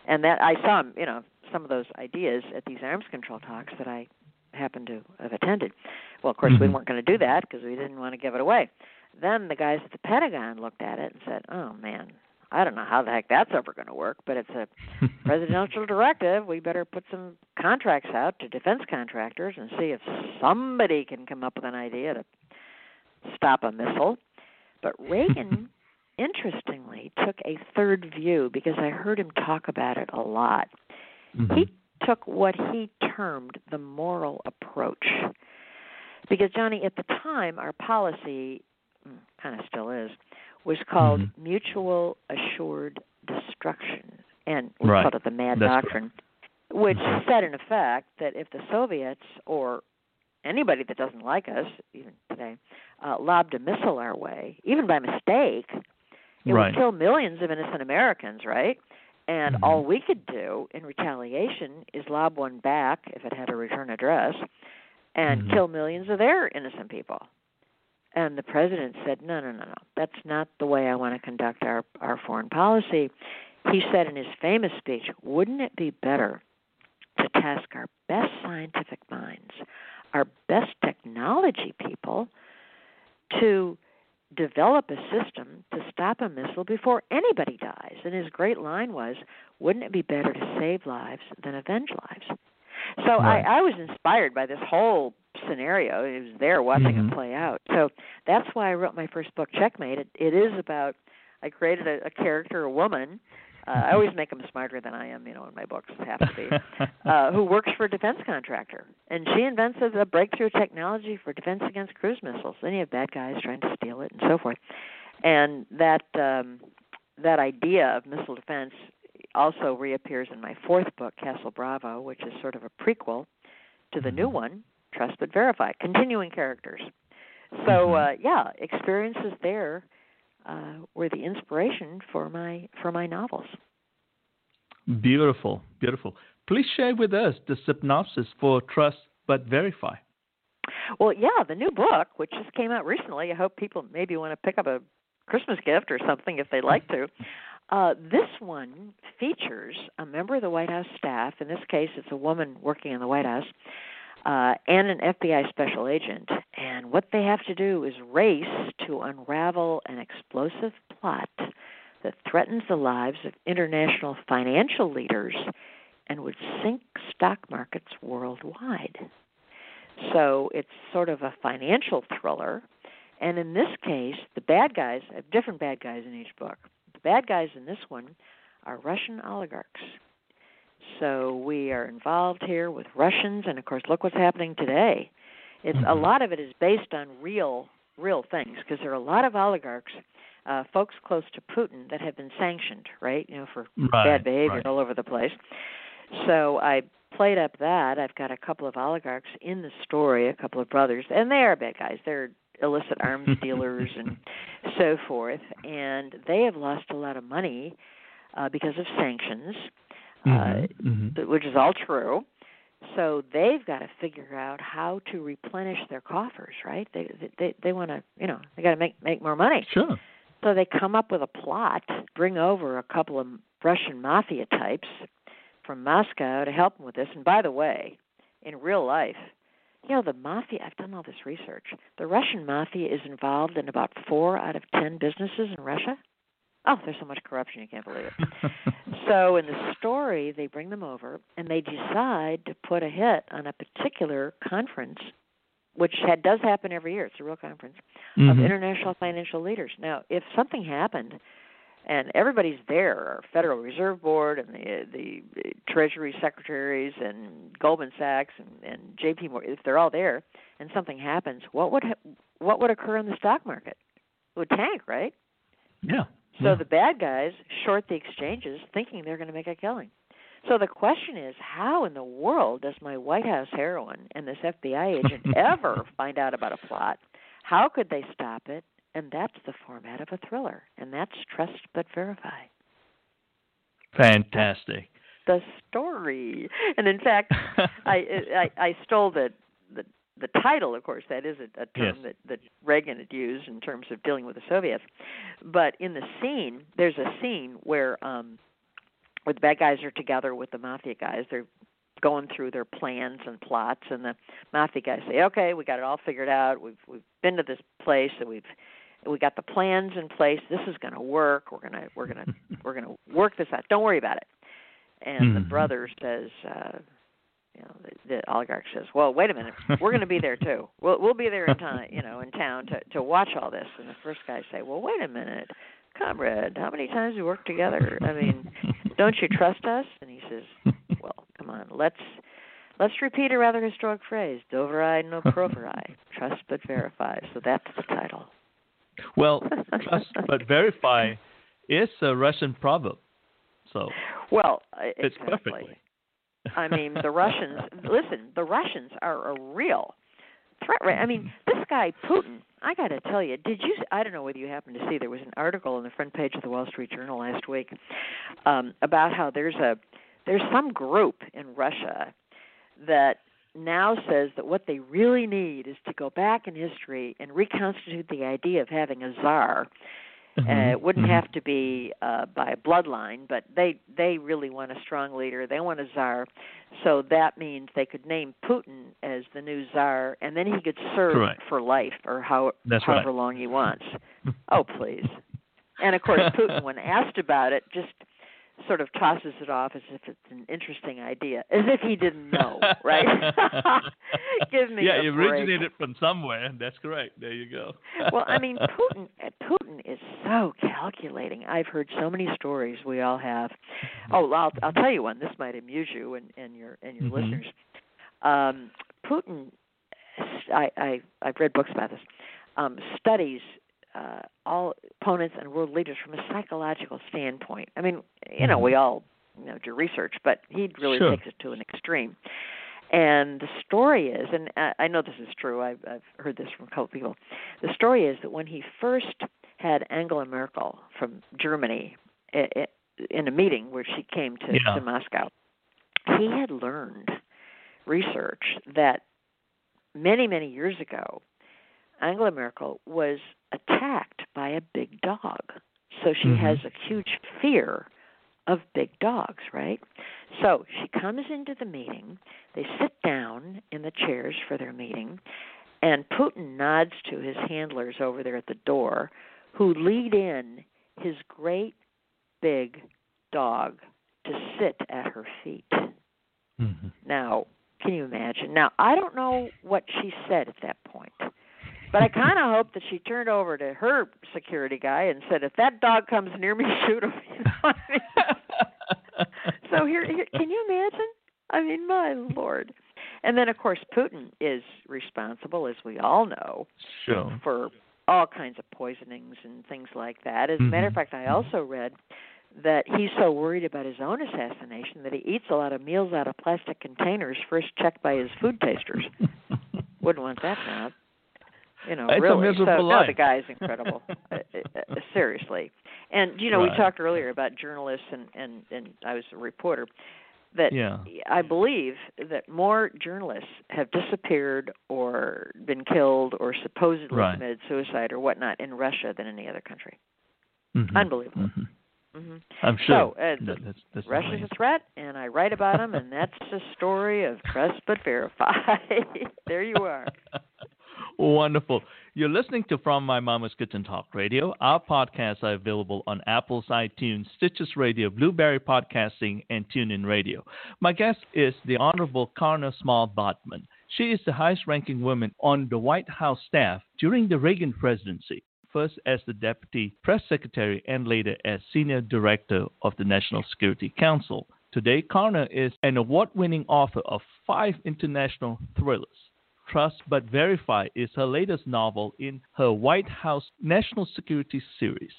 and that I saw, you know, some of those ideas at these arms control talks that I happened to have attended. Well, of course, we Mhm. weren't going to do that because we didn't want to give it away. Then the guys at the Pentagon looked at it and said, "Oh man, I don't know how the heck that's ever going to work, but it's a (laughs) presidential directive. We better put some contracts out to defense contractors and see if somebody can come up with an idea to stop a missile." But (laughs) Reagan, interestingly, took a third view because I heard him talk about it a lot. Mhm. He took what he termed the moral approach. Because, Johnny, at the time, our policy, kind of still is, was called Mhm. mutual assured destruction. And we Right. called it the MAD That's doctrine, which Mhm. said, in effect, that if the Soviets or anybody that doesn't like us, even today, uh, lobbed a missile our way, even by mistake, it Right. would kill millions of innocent Americans, right? And Mhm. all we could do in retaliation is lob one back if it had a return address and Mhm. kill millions of their innocent people. And the president said, "No, no, no, no. That's not the way I want to conduct our our foreign policy." He said in his famous speech, "Wouldn't it be better to task our best scientific minds, our best technology people to develop a system to stop a missile before anybody dies. And his great line was, wouldn't it be better to save lives than avenge lives? So Right. I, I was inspired by this whole scenario. I was there watching Mhm. it play out. So that's why I wrote my first book, Checkmate. It, it is about, I created a, a character, a woman. Uh, I always make them smarter than I am, you know, in my books. Have to be (laughs) uh, who works for a defense contractor, and she invents a, a breakthrough technology for defense against cruise missiles. Then you have bad guys trying to steal it, and so forth. And that um, that idea of missile defense also reappears in my fourth book, Castle Bravo, which is sort of a prequel to the new one, Trust but Verify, continuing characters. So uh, yeah, experiences there uh, were the inspiration for my for my novels. Beautiful, beautiful. Please share with us the synopsis for Trust but Verify. Well, yeah, the new book, which just came out recently. I hope people maybe want to pick up a Christmas gift or something if they'd (laughs) like to. Uh, this one features a member of the White House staff. In this case, it's a woman working in the White House uh, and an FBI special agent. And what they have to do is race to unravel an explosive plot that threatens the lives of international financial leaders and would sink stock markets worldwide. So it's sort of a financial thriller. And in this case, the bad guys have different bad guys in each book. The bad guys in this one are Russian oligarchs. So we are involved here with Russians, and of course, look what's happening today. It's a lot of it is based on real real things because there are a lot of oligarchs, uh, folks close to Putin that have been sanctioned, right? You know, for Right, bad behavior right. all over the place. So I played up that. I've got a couple of oligarchs in the story, a couple of brothers, and they are bad guys. They're illicit arms (laughs) dealers and so forth, and they have lost a lot of money uh, because of sanctions, uh, Mhm, mhm. which is all true. So they've got to figure out how to replenish their coffers, right? They they they want to, you know, they got to make make more money. Sure. So they come up with a plot, bring over a couple of Russian mafia types from Moscow to help them with this. And by the way, in real life, you know, the mafia, I've done all this research. The Russian mafia is involved in about four out of ten businesses in Russia. Oh, there's so much corruption, you can't believe it. so in the story, they bring them over and they decide to put a hit on a particular conference, which had, does happen every year. It's a real conference of Mhm. international financial leaders. Now, if something happened and everybody's there, our Federal Reserve Board and the the Treasury secretaries and Goldman Sachs and, and J.P. Morgan, if they're all there, and something happens, what would ha- what would occur in the stock market? It would tank, right? Yeah. So yeah. the bad guys short the exchanges, thinking they're going to make a killing. So the question is, how in the world does my White House heroine and this FBI agent (laughs) ever find out about a plot? How could they stop it? And that's the format of a thriller, and that's trust but verify. Fantastic. The story, and in fact, (laughs) I I, I stole the, the title. Of course, that is a, a term Yes. that that Reagan had used in terms of dealing with the Soviets. But in the scene, there's a scene where um, where the bad guys are together with the mafia guys. They're going through their plans and plots, and the mafia guys say, "Okay, we got it all figured out. We've we've been to this place, and we've we got the plans in place. This is going to work. We're gonna we're gonna (laughs) we're gonna work this out. Don't worry about it." And the Mhm. brother says, uh, you know, the, the oligarch says, "Well, wait a minute. We're going to be there too. (laughs) We'll we'll be there in time, you know, in town to to watch all this." And the first guy say, "Well, wait a minute, comrade. How many times we worked together? I mean, (laughs) don't you trust us?" And he says, "Well, come on. Let's let's repeat a rather historic phrase: Doverai no proverai. Trust but verify." So that's the title. Well, (laughs) trust but verify is a Russian proverb. So Well, Fits exactly. perfectly. I mean, the Russians. Listen, the Russians are a real threat. Right? I mean, this guy Putin. I got to tell you, did you? I don't know whether you happened to see. There was an article on the front page of the Wall Street Journal last week um, about how there's a there's some group in Russia that now says that what they really need is to go back in history and reconstitute the idea of having a czar uh, Mhm, it wouldn't mhm. have to be uh, by a bloodline, but they they really want a strong leader. They want a czar, so that means they could name Putin as the new czar, and then he could serve Correct. for life or how That's however right. long he wants. (laughs) oh please! And of course, Putin, when asked about it, just sort of tosses it off as if it's an interesting idea, as if he didn't know, (laughs) right? (laughs) Give me yeah, it originated from somewhere. That's correct. There you go. well, I mean, (laughs) Putin Putin is so calculating. I've heard so many stories. We all have. Oh, I'll I'll tell you one. This might amuse you and, and your and your Mhm. listeners. Um, Putin, I, I I've read books about this. Um, studies uh, all opponents and world leaders from a psychological standpoint. I mean, you know, Mhm. we all you know do research, but he really Sure. takes it to an extreme. And the story is, and I I know this is true. I've, I've heard this from a couple people. The story is that when he first had Angela Merkel from Germany in a meeting where she came to, Yeah. to Moscow, he had learned research that many many years ago, Angela Merkel was attacked by a big dog. So she Mhm. has a huge fear of big dogs, right? So she comes into the meeting. They sit down in the chairs for their meeting, and Putin nods to his handlers over there at the door, who lead in his great big dog to sit at her feet. Mhm. Now, can you imagine? Now, I don't know what she said at that point. But I kind of hope that she turned over to her security guy and said, "If that dog comes near me, (laughs) shoot him." (laughs) You know I mean? (laughs) so here, here, can you imagine? I mean, my lord. And then, of course, Putin is responsible, as we all know, Sure. for all kinds of poisonings and things like that. As a matter of Mhm. fact, I also read that he's so worried about his own assassination that he eats a lot of meals out of plastic containers first checked by his food tasters. Wouldn't want that job. You know, It's a really. miserable so, no, life. the guy's (laughs) incredible. uh, uh, uh, seriously. And you know, Right. we talked earlier about journalists and and and I was a reporter that Yeah. I believe that more journalists have disappeared or been killed or supposedly Right. committed suicide or whatnot in Russia than any other country. Mhm. Unbelievable. Mhm. hmm I'm sure. So, uh, that, that's, that's Russia's amazing. a threat, and I write about them, and that's the story of trust but verify. (laughs) there you are. (laughs) Wonderful. You're listening to From My Mama's Kitchen Talk Radio. Our podcasts are available on Apple's iTunes, Stitcher Radio, Blubrry Podcasting, and TuneIn Radio. My guest is the Honorable Karna Small Bodman. She is the highest ranking woman on the White House staff during the Reagan presidency, first as the Deputy Press Secretary and later as Senior Director of the National Security Council. Today, Karna is an award winning author of five international thrillers. Trust But Verify is her latest novel in her White House National Security series.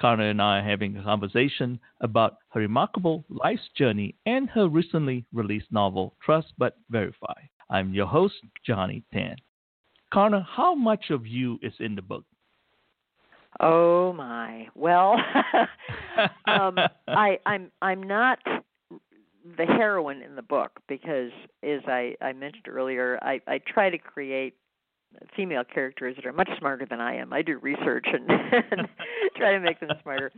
Karna and I are having a conversation about her remarkable life's journey and her recently released novel, Trust But Verify. I'm your host, Johnny Tan. Karna, how much of you is in the book? Oh my. Well, (laughs) um, I, I'm I'm not the heroine in the book because, as I, I mentioned earlier, I, I try to create female characters that are much smarter than I am. I do research and, (laughs) and try to make them smarter,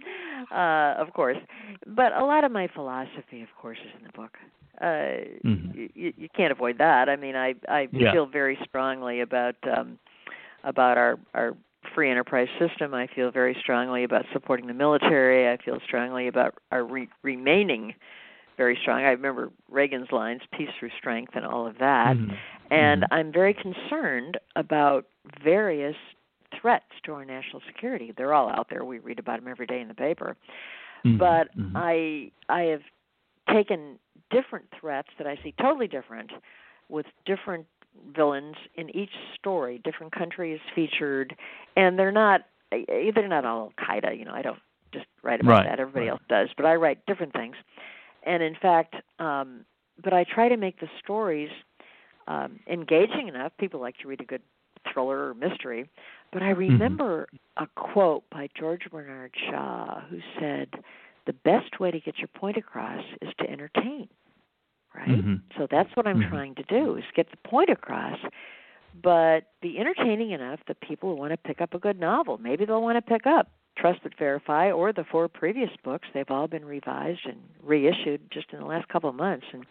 uh, of course. But a lot of my philosophy, of course, is in the book. Uh, Mhm. you, you can't avoid that. I mean, I I Yeah. feel very strongly about um, about our our free enterprise system. I feel very strongly about supporting the military. I feel strongly about our re- remaining very strong. I remember Reagan's lines, peace through strength, and all of that. Mhm. And Mhm. I'm very concerned about various threats to our national security. They're all out there. We read about them every day in the paper. Mhm. But Mhm. I I have taken different threats that I see totally different with different villains in each story. Different countries featured, and they're not they're not all Al Qaeda. You know, I don't just write about Right, that. Everybody right. else does, but I write different things. And in fact, um, but I try to make the stories um, engaging enough. People like to read a good thriller or mystery. But I remember a quote by George Bernard Shaw who said, "The best way to get your point across is to entertain." Right. Mhm. So that's what I'm Mhm. trying to do is get the point across, but be entertaining enough that people will want to pick up a good novel. Maybe they'll want to pick up Trust But Verify or the four previous books. They've all been revised and reissued just in the last couple of months, and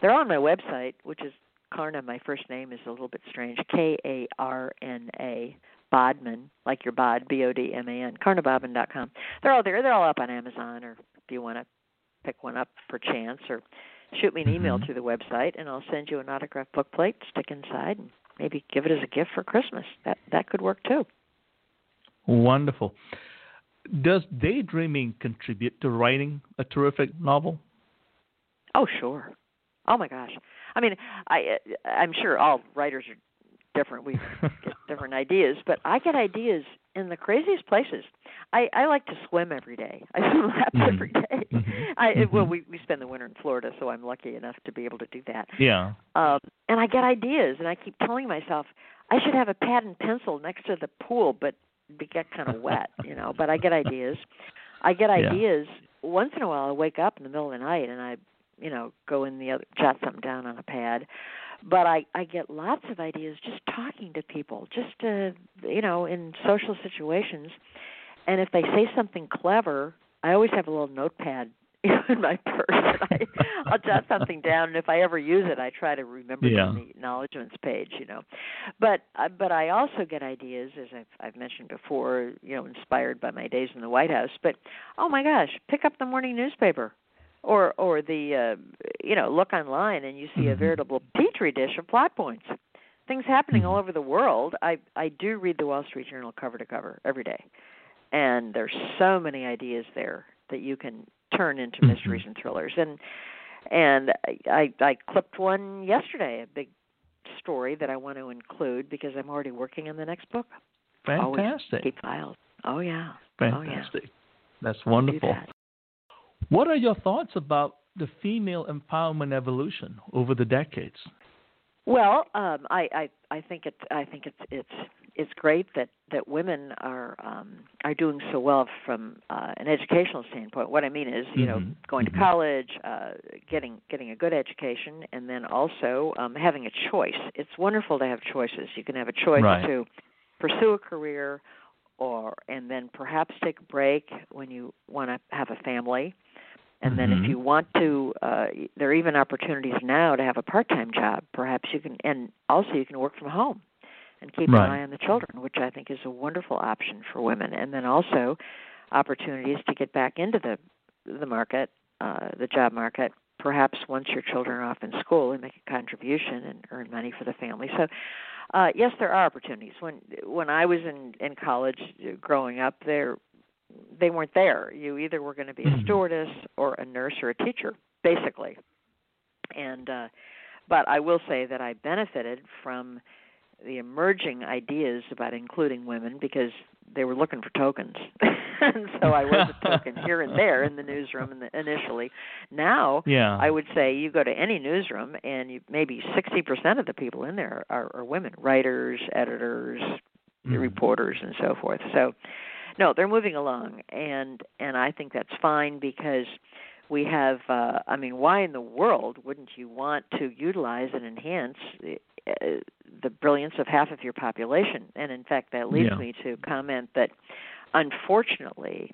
they're on my website, which is Karna. My first name is a little bit strange. K A R N A Bodman, like your bod, B O D M A N. KarnaBodman.com. They're all there. They're all up on Amazon, or if you want to pick one up per chance, or shoot me an email Mhm. through the website, and I'll send you an autographed book plate. Stick inside, and maybe give it as a gift for Christmas. That that could work too. Wonderful. Does daydreaming contribute to writing a terrific novel? Oh, sure. Oh my gosh. I mean, I I'm sure all writers are different. We (laughs) get different ideas, but I get ideas in the craziest places. I I like to swim every day. (laughs) I swim laps Mhm. every day. Mhm. I well, Mhm. we we spend the winter in Florida, so I'm lucky enough to be able to do that. Yeah. Um, and I get ideas, and I keep telling myself I should have a pad and pencil next to the pool, but get kind of (laughs) wet, you know. But I get ideas. I get Yeah. ideas. Once in a while, I wake up in the middle of the night and I, you know, go in the other, jot something down on a pad. But I I get lots of ideas just talking to people, just uh, you know, in social situations. And if they say something clever, I always have a little notepad (laughs) in my purse. I, I'll jot something down, and if I ever use it, I try to remember it Yeah. on the acknowledgments page. You know, but uh, but I also get ideas, as I've I've mentioned before. You know, inspired by my days in the White House. But oh my gosh, pick up the morning newspaper. Or, or the, uh, you know, look online and you see a Mhm. veritable petri dish of plot points things happening all Mhm. over the world. I I do read the Wall Street Journal cover to cover every day, and there's so many ideas there that you can turn into Mhm. mysteries and thrillers. And and I I clipped one yesterday, a big story that I want to include because I'm already working on the next book. Fantastic. Always keep files. Oh yeah. Fantastic. Oh, yeah. That's wonderful. that. What are your thoughts about the female empowerment evolution over the decades? Well, um, I, I I think it's I think it's it's it's great that that women are um, are doing so well from uh, an educational standpoint. What I mean is, you know, Mhm. going to college, uh, getting getting a good education, and then also um, having a choice. It's wonderful to have choices. You can have a choice Right. to pursue a career, or and then perhaps take a break when you want to have a family. And then Mhm. if you want to, uh, there are even opportunities now to have a part-time job. Perhaps you can, and also you can work from home and keep Right. an eye on the children, which I think is a wonderful option for women. And then also opportunities to get back into the the market, uh, the job market. Perhaps once your children are off in school and make a contribution and earn money for the family. So, uh, yes, there are opportunities. When when I was in in college, uh, growing up, there they weren't there. You either were going to be a Mhm. stewardess or a nurse or a teacher, basically. And uh, but I will say that I benefited from the emerging ideas about including women because they were looking for tokens, (laughs) and so I was a token here and there in the newsroom in the, initially. Now Yeah. I would say you go to any newsroom and you, maybe 60% of the people in there are, are women, writers, editors, Mhm. reporters, and so forth. So, no, they're moving along, and and I think that's fine because we have. Uh, I mean, why in the world wouldn't you want to utilize and enhance uh, the brilliance of half of your population? And in fact, that leads Yeah. me to comment that, unfortunately,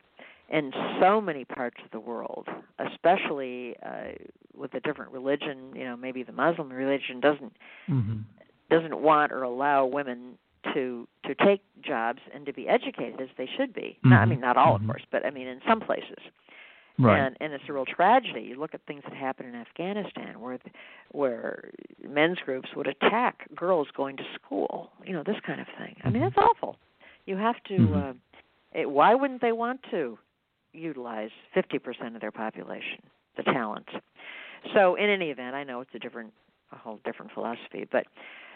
in so many parts of the world, especially uh, with a different religion, you know, maybe the Muslim religion doesn't Mhm. doesn't want or allow women to to take jobs and to be educated as they should be. Not, I mean, not all, Mhm. of course, but I mean, in some places. Right. And and it's a real tragedy. You look at things that happen in Afghanistan, where where men's groups would attack girls going to school. You know, this kind of thing. I mean, Mhm. that's awful. You have to. Mhm. Uh, it, why wouldn't they want to utilize 50% of their population, the talents? So, in any event, I know it's a different, a whole different philosophy, but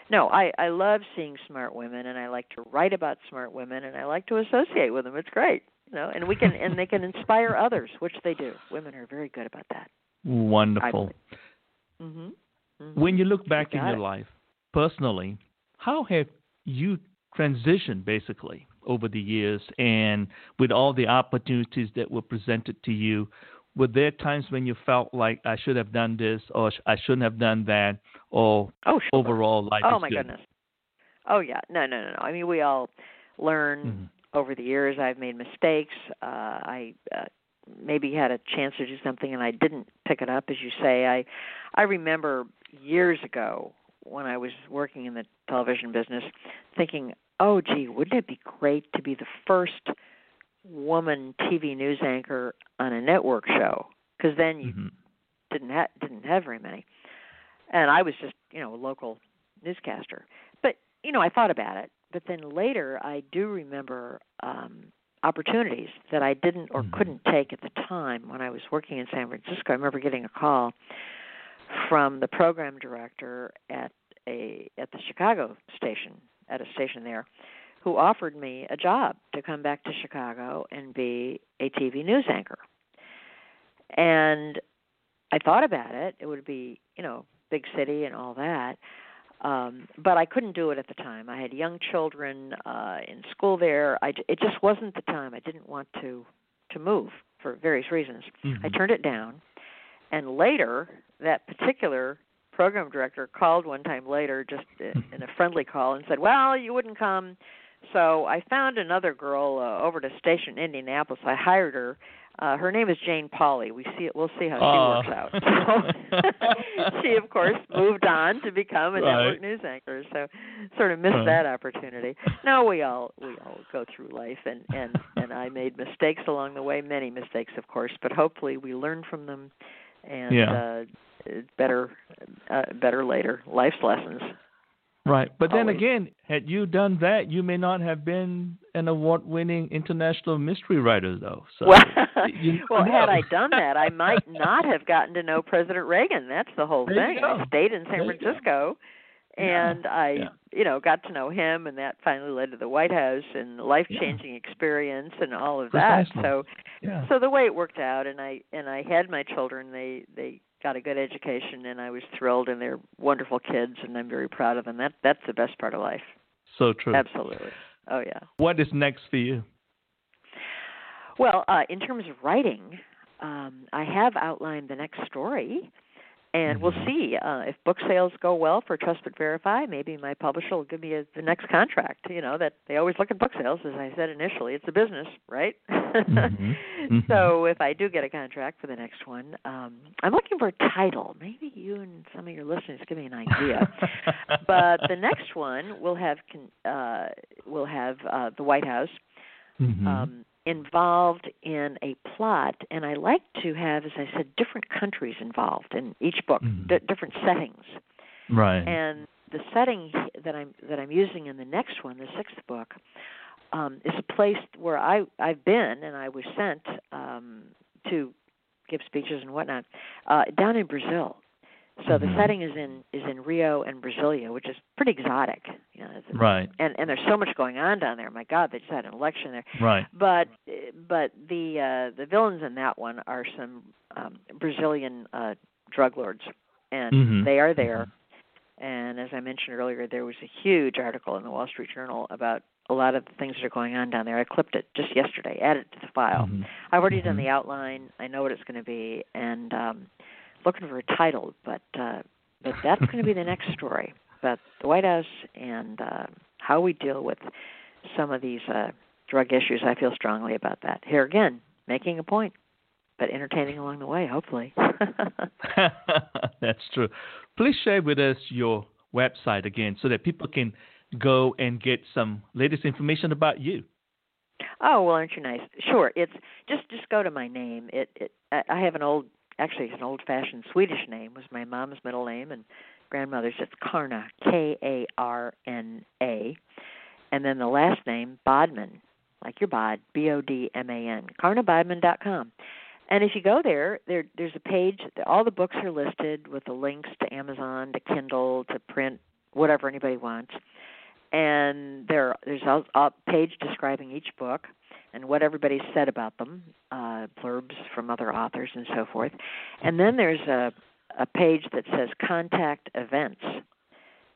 no, I I love seeing smart women, and I like to write about smart women, and I like to associate with them. It's great, you know, and we can and they can inspire others, which they do. Women are very good about that. Wonderful. Mhm. Mhm. When you look back in your it. life, personally, how have you transitioned basically over the years and with all the opportunities that were presented to you? Were there times when you felt like I should have done this or I shouldn't have done that or oh, sure. overall life oh my good? goodness. Oh yeah, no, no, no, no. I mean, we all learn Mhm. over the years. I've made mistakes. Uh, I uh, maybe had a chance to do something and I didn't pick it up, as you say. I I remember years ago when I was working in the television business, thinking, "Oh, gee, wouldn't it be great to be the first woman TV news anchor on a network show?" Because then you Mhm. didn't ha- didn't have very many, and I was just you know a local newscaster. But you know I thought about it, but then later I do remember um, opportunities that I didn't or Mhm. couldn't take at the time when I was working in San Francisco. I remember getting a call from the program director at a at the Chicago station at a station there who offered me a job to come back to Chicago and be a TV news anchor. And I thought about it. It would be, you know, big city and all that. Um, but I couldn't do it at the time. I had young children uh, in school there. I, it just wasn't the time. I didn't want to to move for various reasons. I Mhm. turned it down. And later, that particular program director called one time later, just in a friendly call, and said, "Well, you wouldn't come." So I found another girl uh, over to station in Indianapolis. I hired her. Uh, her name is Jane Pauley. We see it. We'll see how she Oh. works out. (laughs) So (laughs) she, of course, moved on to become a network news anchor. So sort of missed Uh. that opportunity. No, we all we all go through life, and and and I made mistakes along the way. Many mistakes, of course, but hopefully we learn from them, and Yeah. uh, better uh, better later. Life's lessons. Right. But then again, had you done that, you may not have been an award winning international mystery writer, though. So, well, you (laughs) well, had. I done that, I might (laughs) not have gotten to know President Reagan. That's the whole There thing. I stayed in San There. Francisco, and yeah. I, yeah. you know, got to know him, and that finally led to the White House and life changing yeah. experience and all of Precisely. that. So, so the way it worked out, and I and I had my children. They they got a good education, and I was thrilled, and they're wonderful kids, and I'm very proud of them. That that's the best part of life. So true. Absolutely. Oh yeah. What is next for you? Well, uh, in terms of writing, um, I have outlined the next story, and we'll Mm-hmm. see uh, if book sales go well for Trust but Verify. Maybe my publisher will give me a, the next contract. You know that they always look at book sales, as I said initially. It's a business, right? Mhm. (laughs) Mhm. So if I do get a contract for the next one, um, I'm looking for a title. Maybe you and some of your listeners give me an idea. (laughs) but the next one will have con- uh, will have uh, the White House Mhm. um, involved in a plot, and I like to have, as I said, different countries involved in each book, Mhm. di- different settings. right. And the setting that I'm that I'm using in the next one, the sixth book, um, is a place where I I've been, and I was sent um, to give speeches and whatnot uh, down in Brazil. So the Mhm. setting is in is in Rio and Brasilia, which is pretty exotic. You know, it's, right. and and there's so much going on down there. My God, they just had an election there Right. but but the uh the villains in that one are some um Brazilian uh drug lords and Mhm. they are there and as I mentioned earlier there was a huge article in the Wall Street Journal about a lot of the things that are going on down there. I clipped it just yesterday, added it to the file. Mhm. I've already done Mhm. the outline. I know what it's going to be and um looking for a title, but uh but that's going to be the next (laughs) story about the White House and uh how we deal with some of these uh drug issues. I feel strongly about that. Here again, making a point, but entertaining along the way, hopefully. (laughs) That's true. Please share with us your website again so that people can go and get some latest information about you. oh well, aren't you nice? Sure. It's just just go to my name. It it I I have an old actually it's an old fashioned Swedish name was my mom's middle name and grandmother's. It's Karna K A R N A, and then the last name Bodman, like your bod B O D M A N. KarnaBodman.com. And if you go there, there there's a page. All the books are listed with the links to Amazon, to Kindle, to print, whatever anybody wants. And there there's a, a page describing each book and what everybody said about them, uh, blurbs from other authors and so forth. And then there's a a page that says contact events.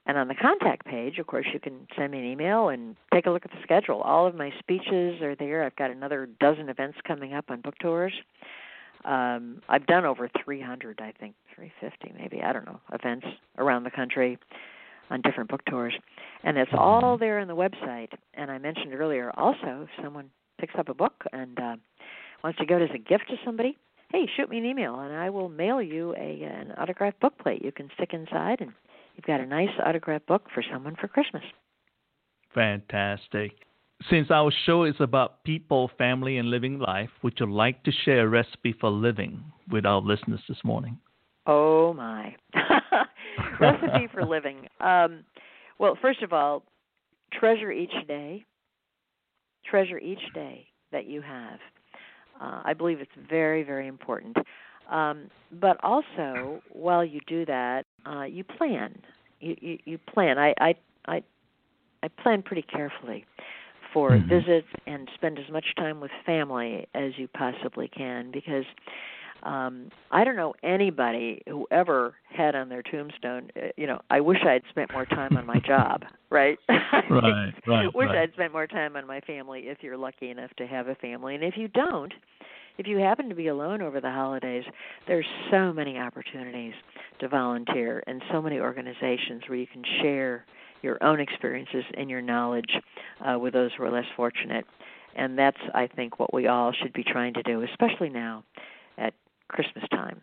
And on the contact page, of course, you can send me an email and take a look at the schedule. All of my speeches are there. I've got another dozen events coming up on book tours. Um, I've done over 300, I think, 350 maybe, I don't know, events around the country on different book tours. And it's all there on the website. And I mentioned earlier also, if someone picks up a book and uh, wants to it as a gift to somebody, hey, shoot me an email and I will mail you a an autographed book plate you can stick inside and you've got a nice autographed book for someone for Christmas. Fantastic. Since our show is about people, family, and living life, would you like to share a recipe for living with our listeners this morning? Oh my. (laughs) Recipe for living. Um, well, first of all, treasure each day. Treasure each day that you have. Uh, I believe it's very, very important. Um, but also, while you do that, uh, you plan. You, you, you plan. I, I, I, I plan pretty carefully for Mhm. visits and spend as much time with family as you possibly can because um i don't know anybody who ever had on their tombstone uh, you know i wish i'd spent more time on my (laughs) job right? (laughs) Right, right, wish right. i'd spent more time on my family if you're lucky enough to have a family. And if you don't if you happen to be alone over the holidays there's so many opportunities to volunteer and so many organizations where you can share your own experiences and your knowledge uh, with those who are less fortunate. And that's i think what we all should be trying to do especially now Christmas time.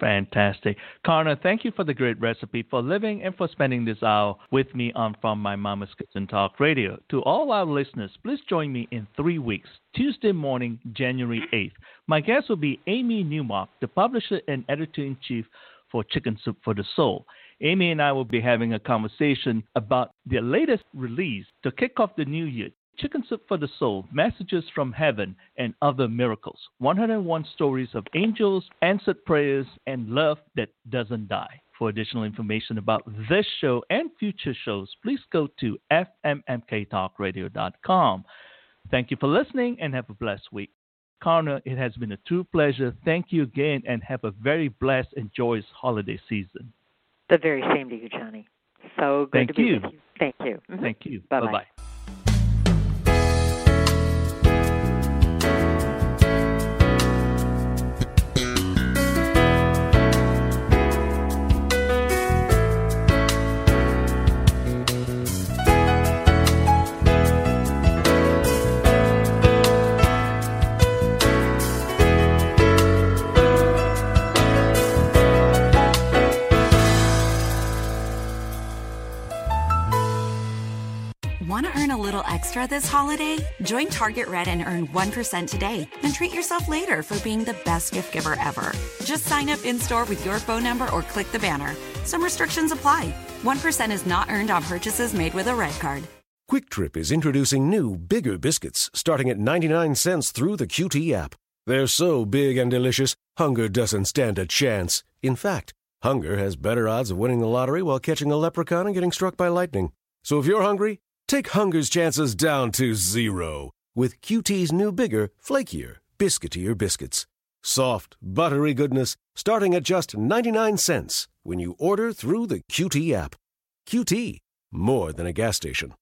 Fantastic. Karna, thank you for the great recipe for living and for spending this hour with me on From My Mama's Kitchen Talk Radio. To all our listeners, please join me in three weeks, Tuesday morning, January 8th. My guest will be Amy Newmark, the publisher and editor in chief for Chicken Soup for the Soul. Amy and I will be having a conversation about the latest release to kick off the new year, Chicken Soup for the Soul, Messages from Heaven, and Other Miracles. 101 stories of angels, answered prayers, and love that doesn't die. For additional information about this show and future shows, please go to fmmktalkradio.com. Thank you for listening and have a blessed week. Karna, it has been a true pleasure. Thank you again and have a very blessed and joyous holiday season. The very same to you, Johnny. So good Thank to be you. with you. Thank you. Thank you. (laughs) Bye-bye. Bye-bye. Extra this holiday? Join Target Red and earn 1% today. Then treat yourself later for being the best gift giver ever. Just sign up in store with your phone number or click the banner. Some restrictions apply. 1% is not earned on purchases made with a red card. QuikTrip is introducing new, bigger biscuits starting at 99 cents through the QT app. They're so big and delicious, hunger doesn't stand a chance. In fact, hunger has better odds of winning the lottery while catching a leprechaun and getting struck by lightning. So if you're hungry, take hunger's chances down to zero with QT's new, bigger, flakier, biscuitier biscuits. Soft, buttery goodness starting at just 99 cents when you order through the QT app. QT, more than a gas station.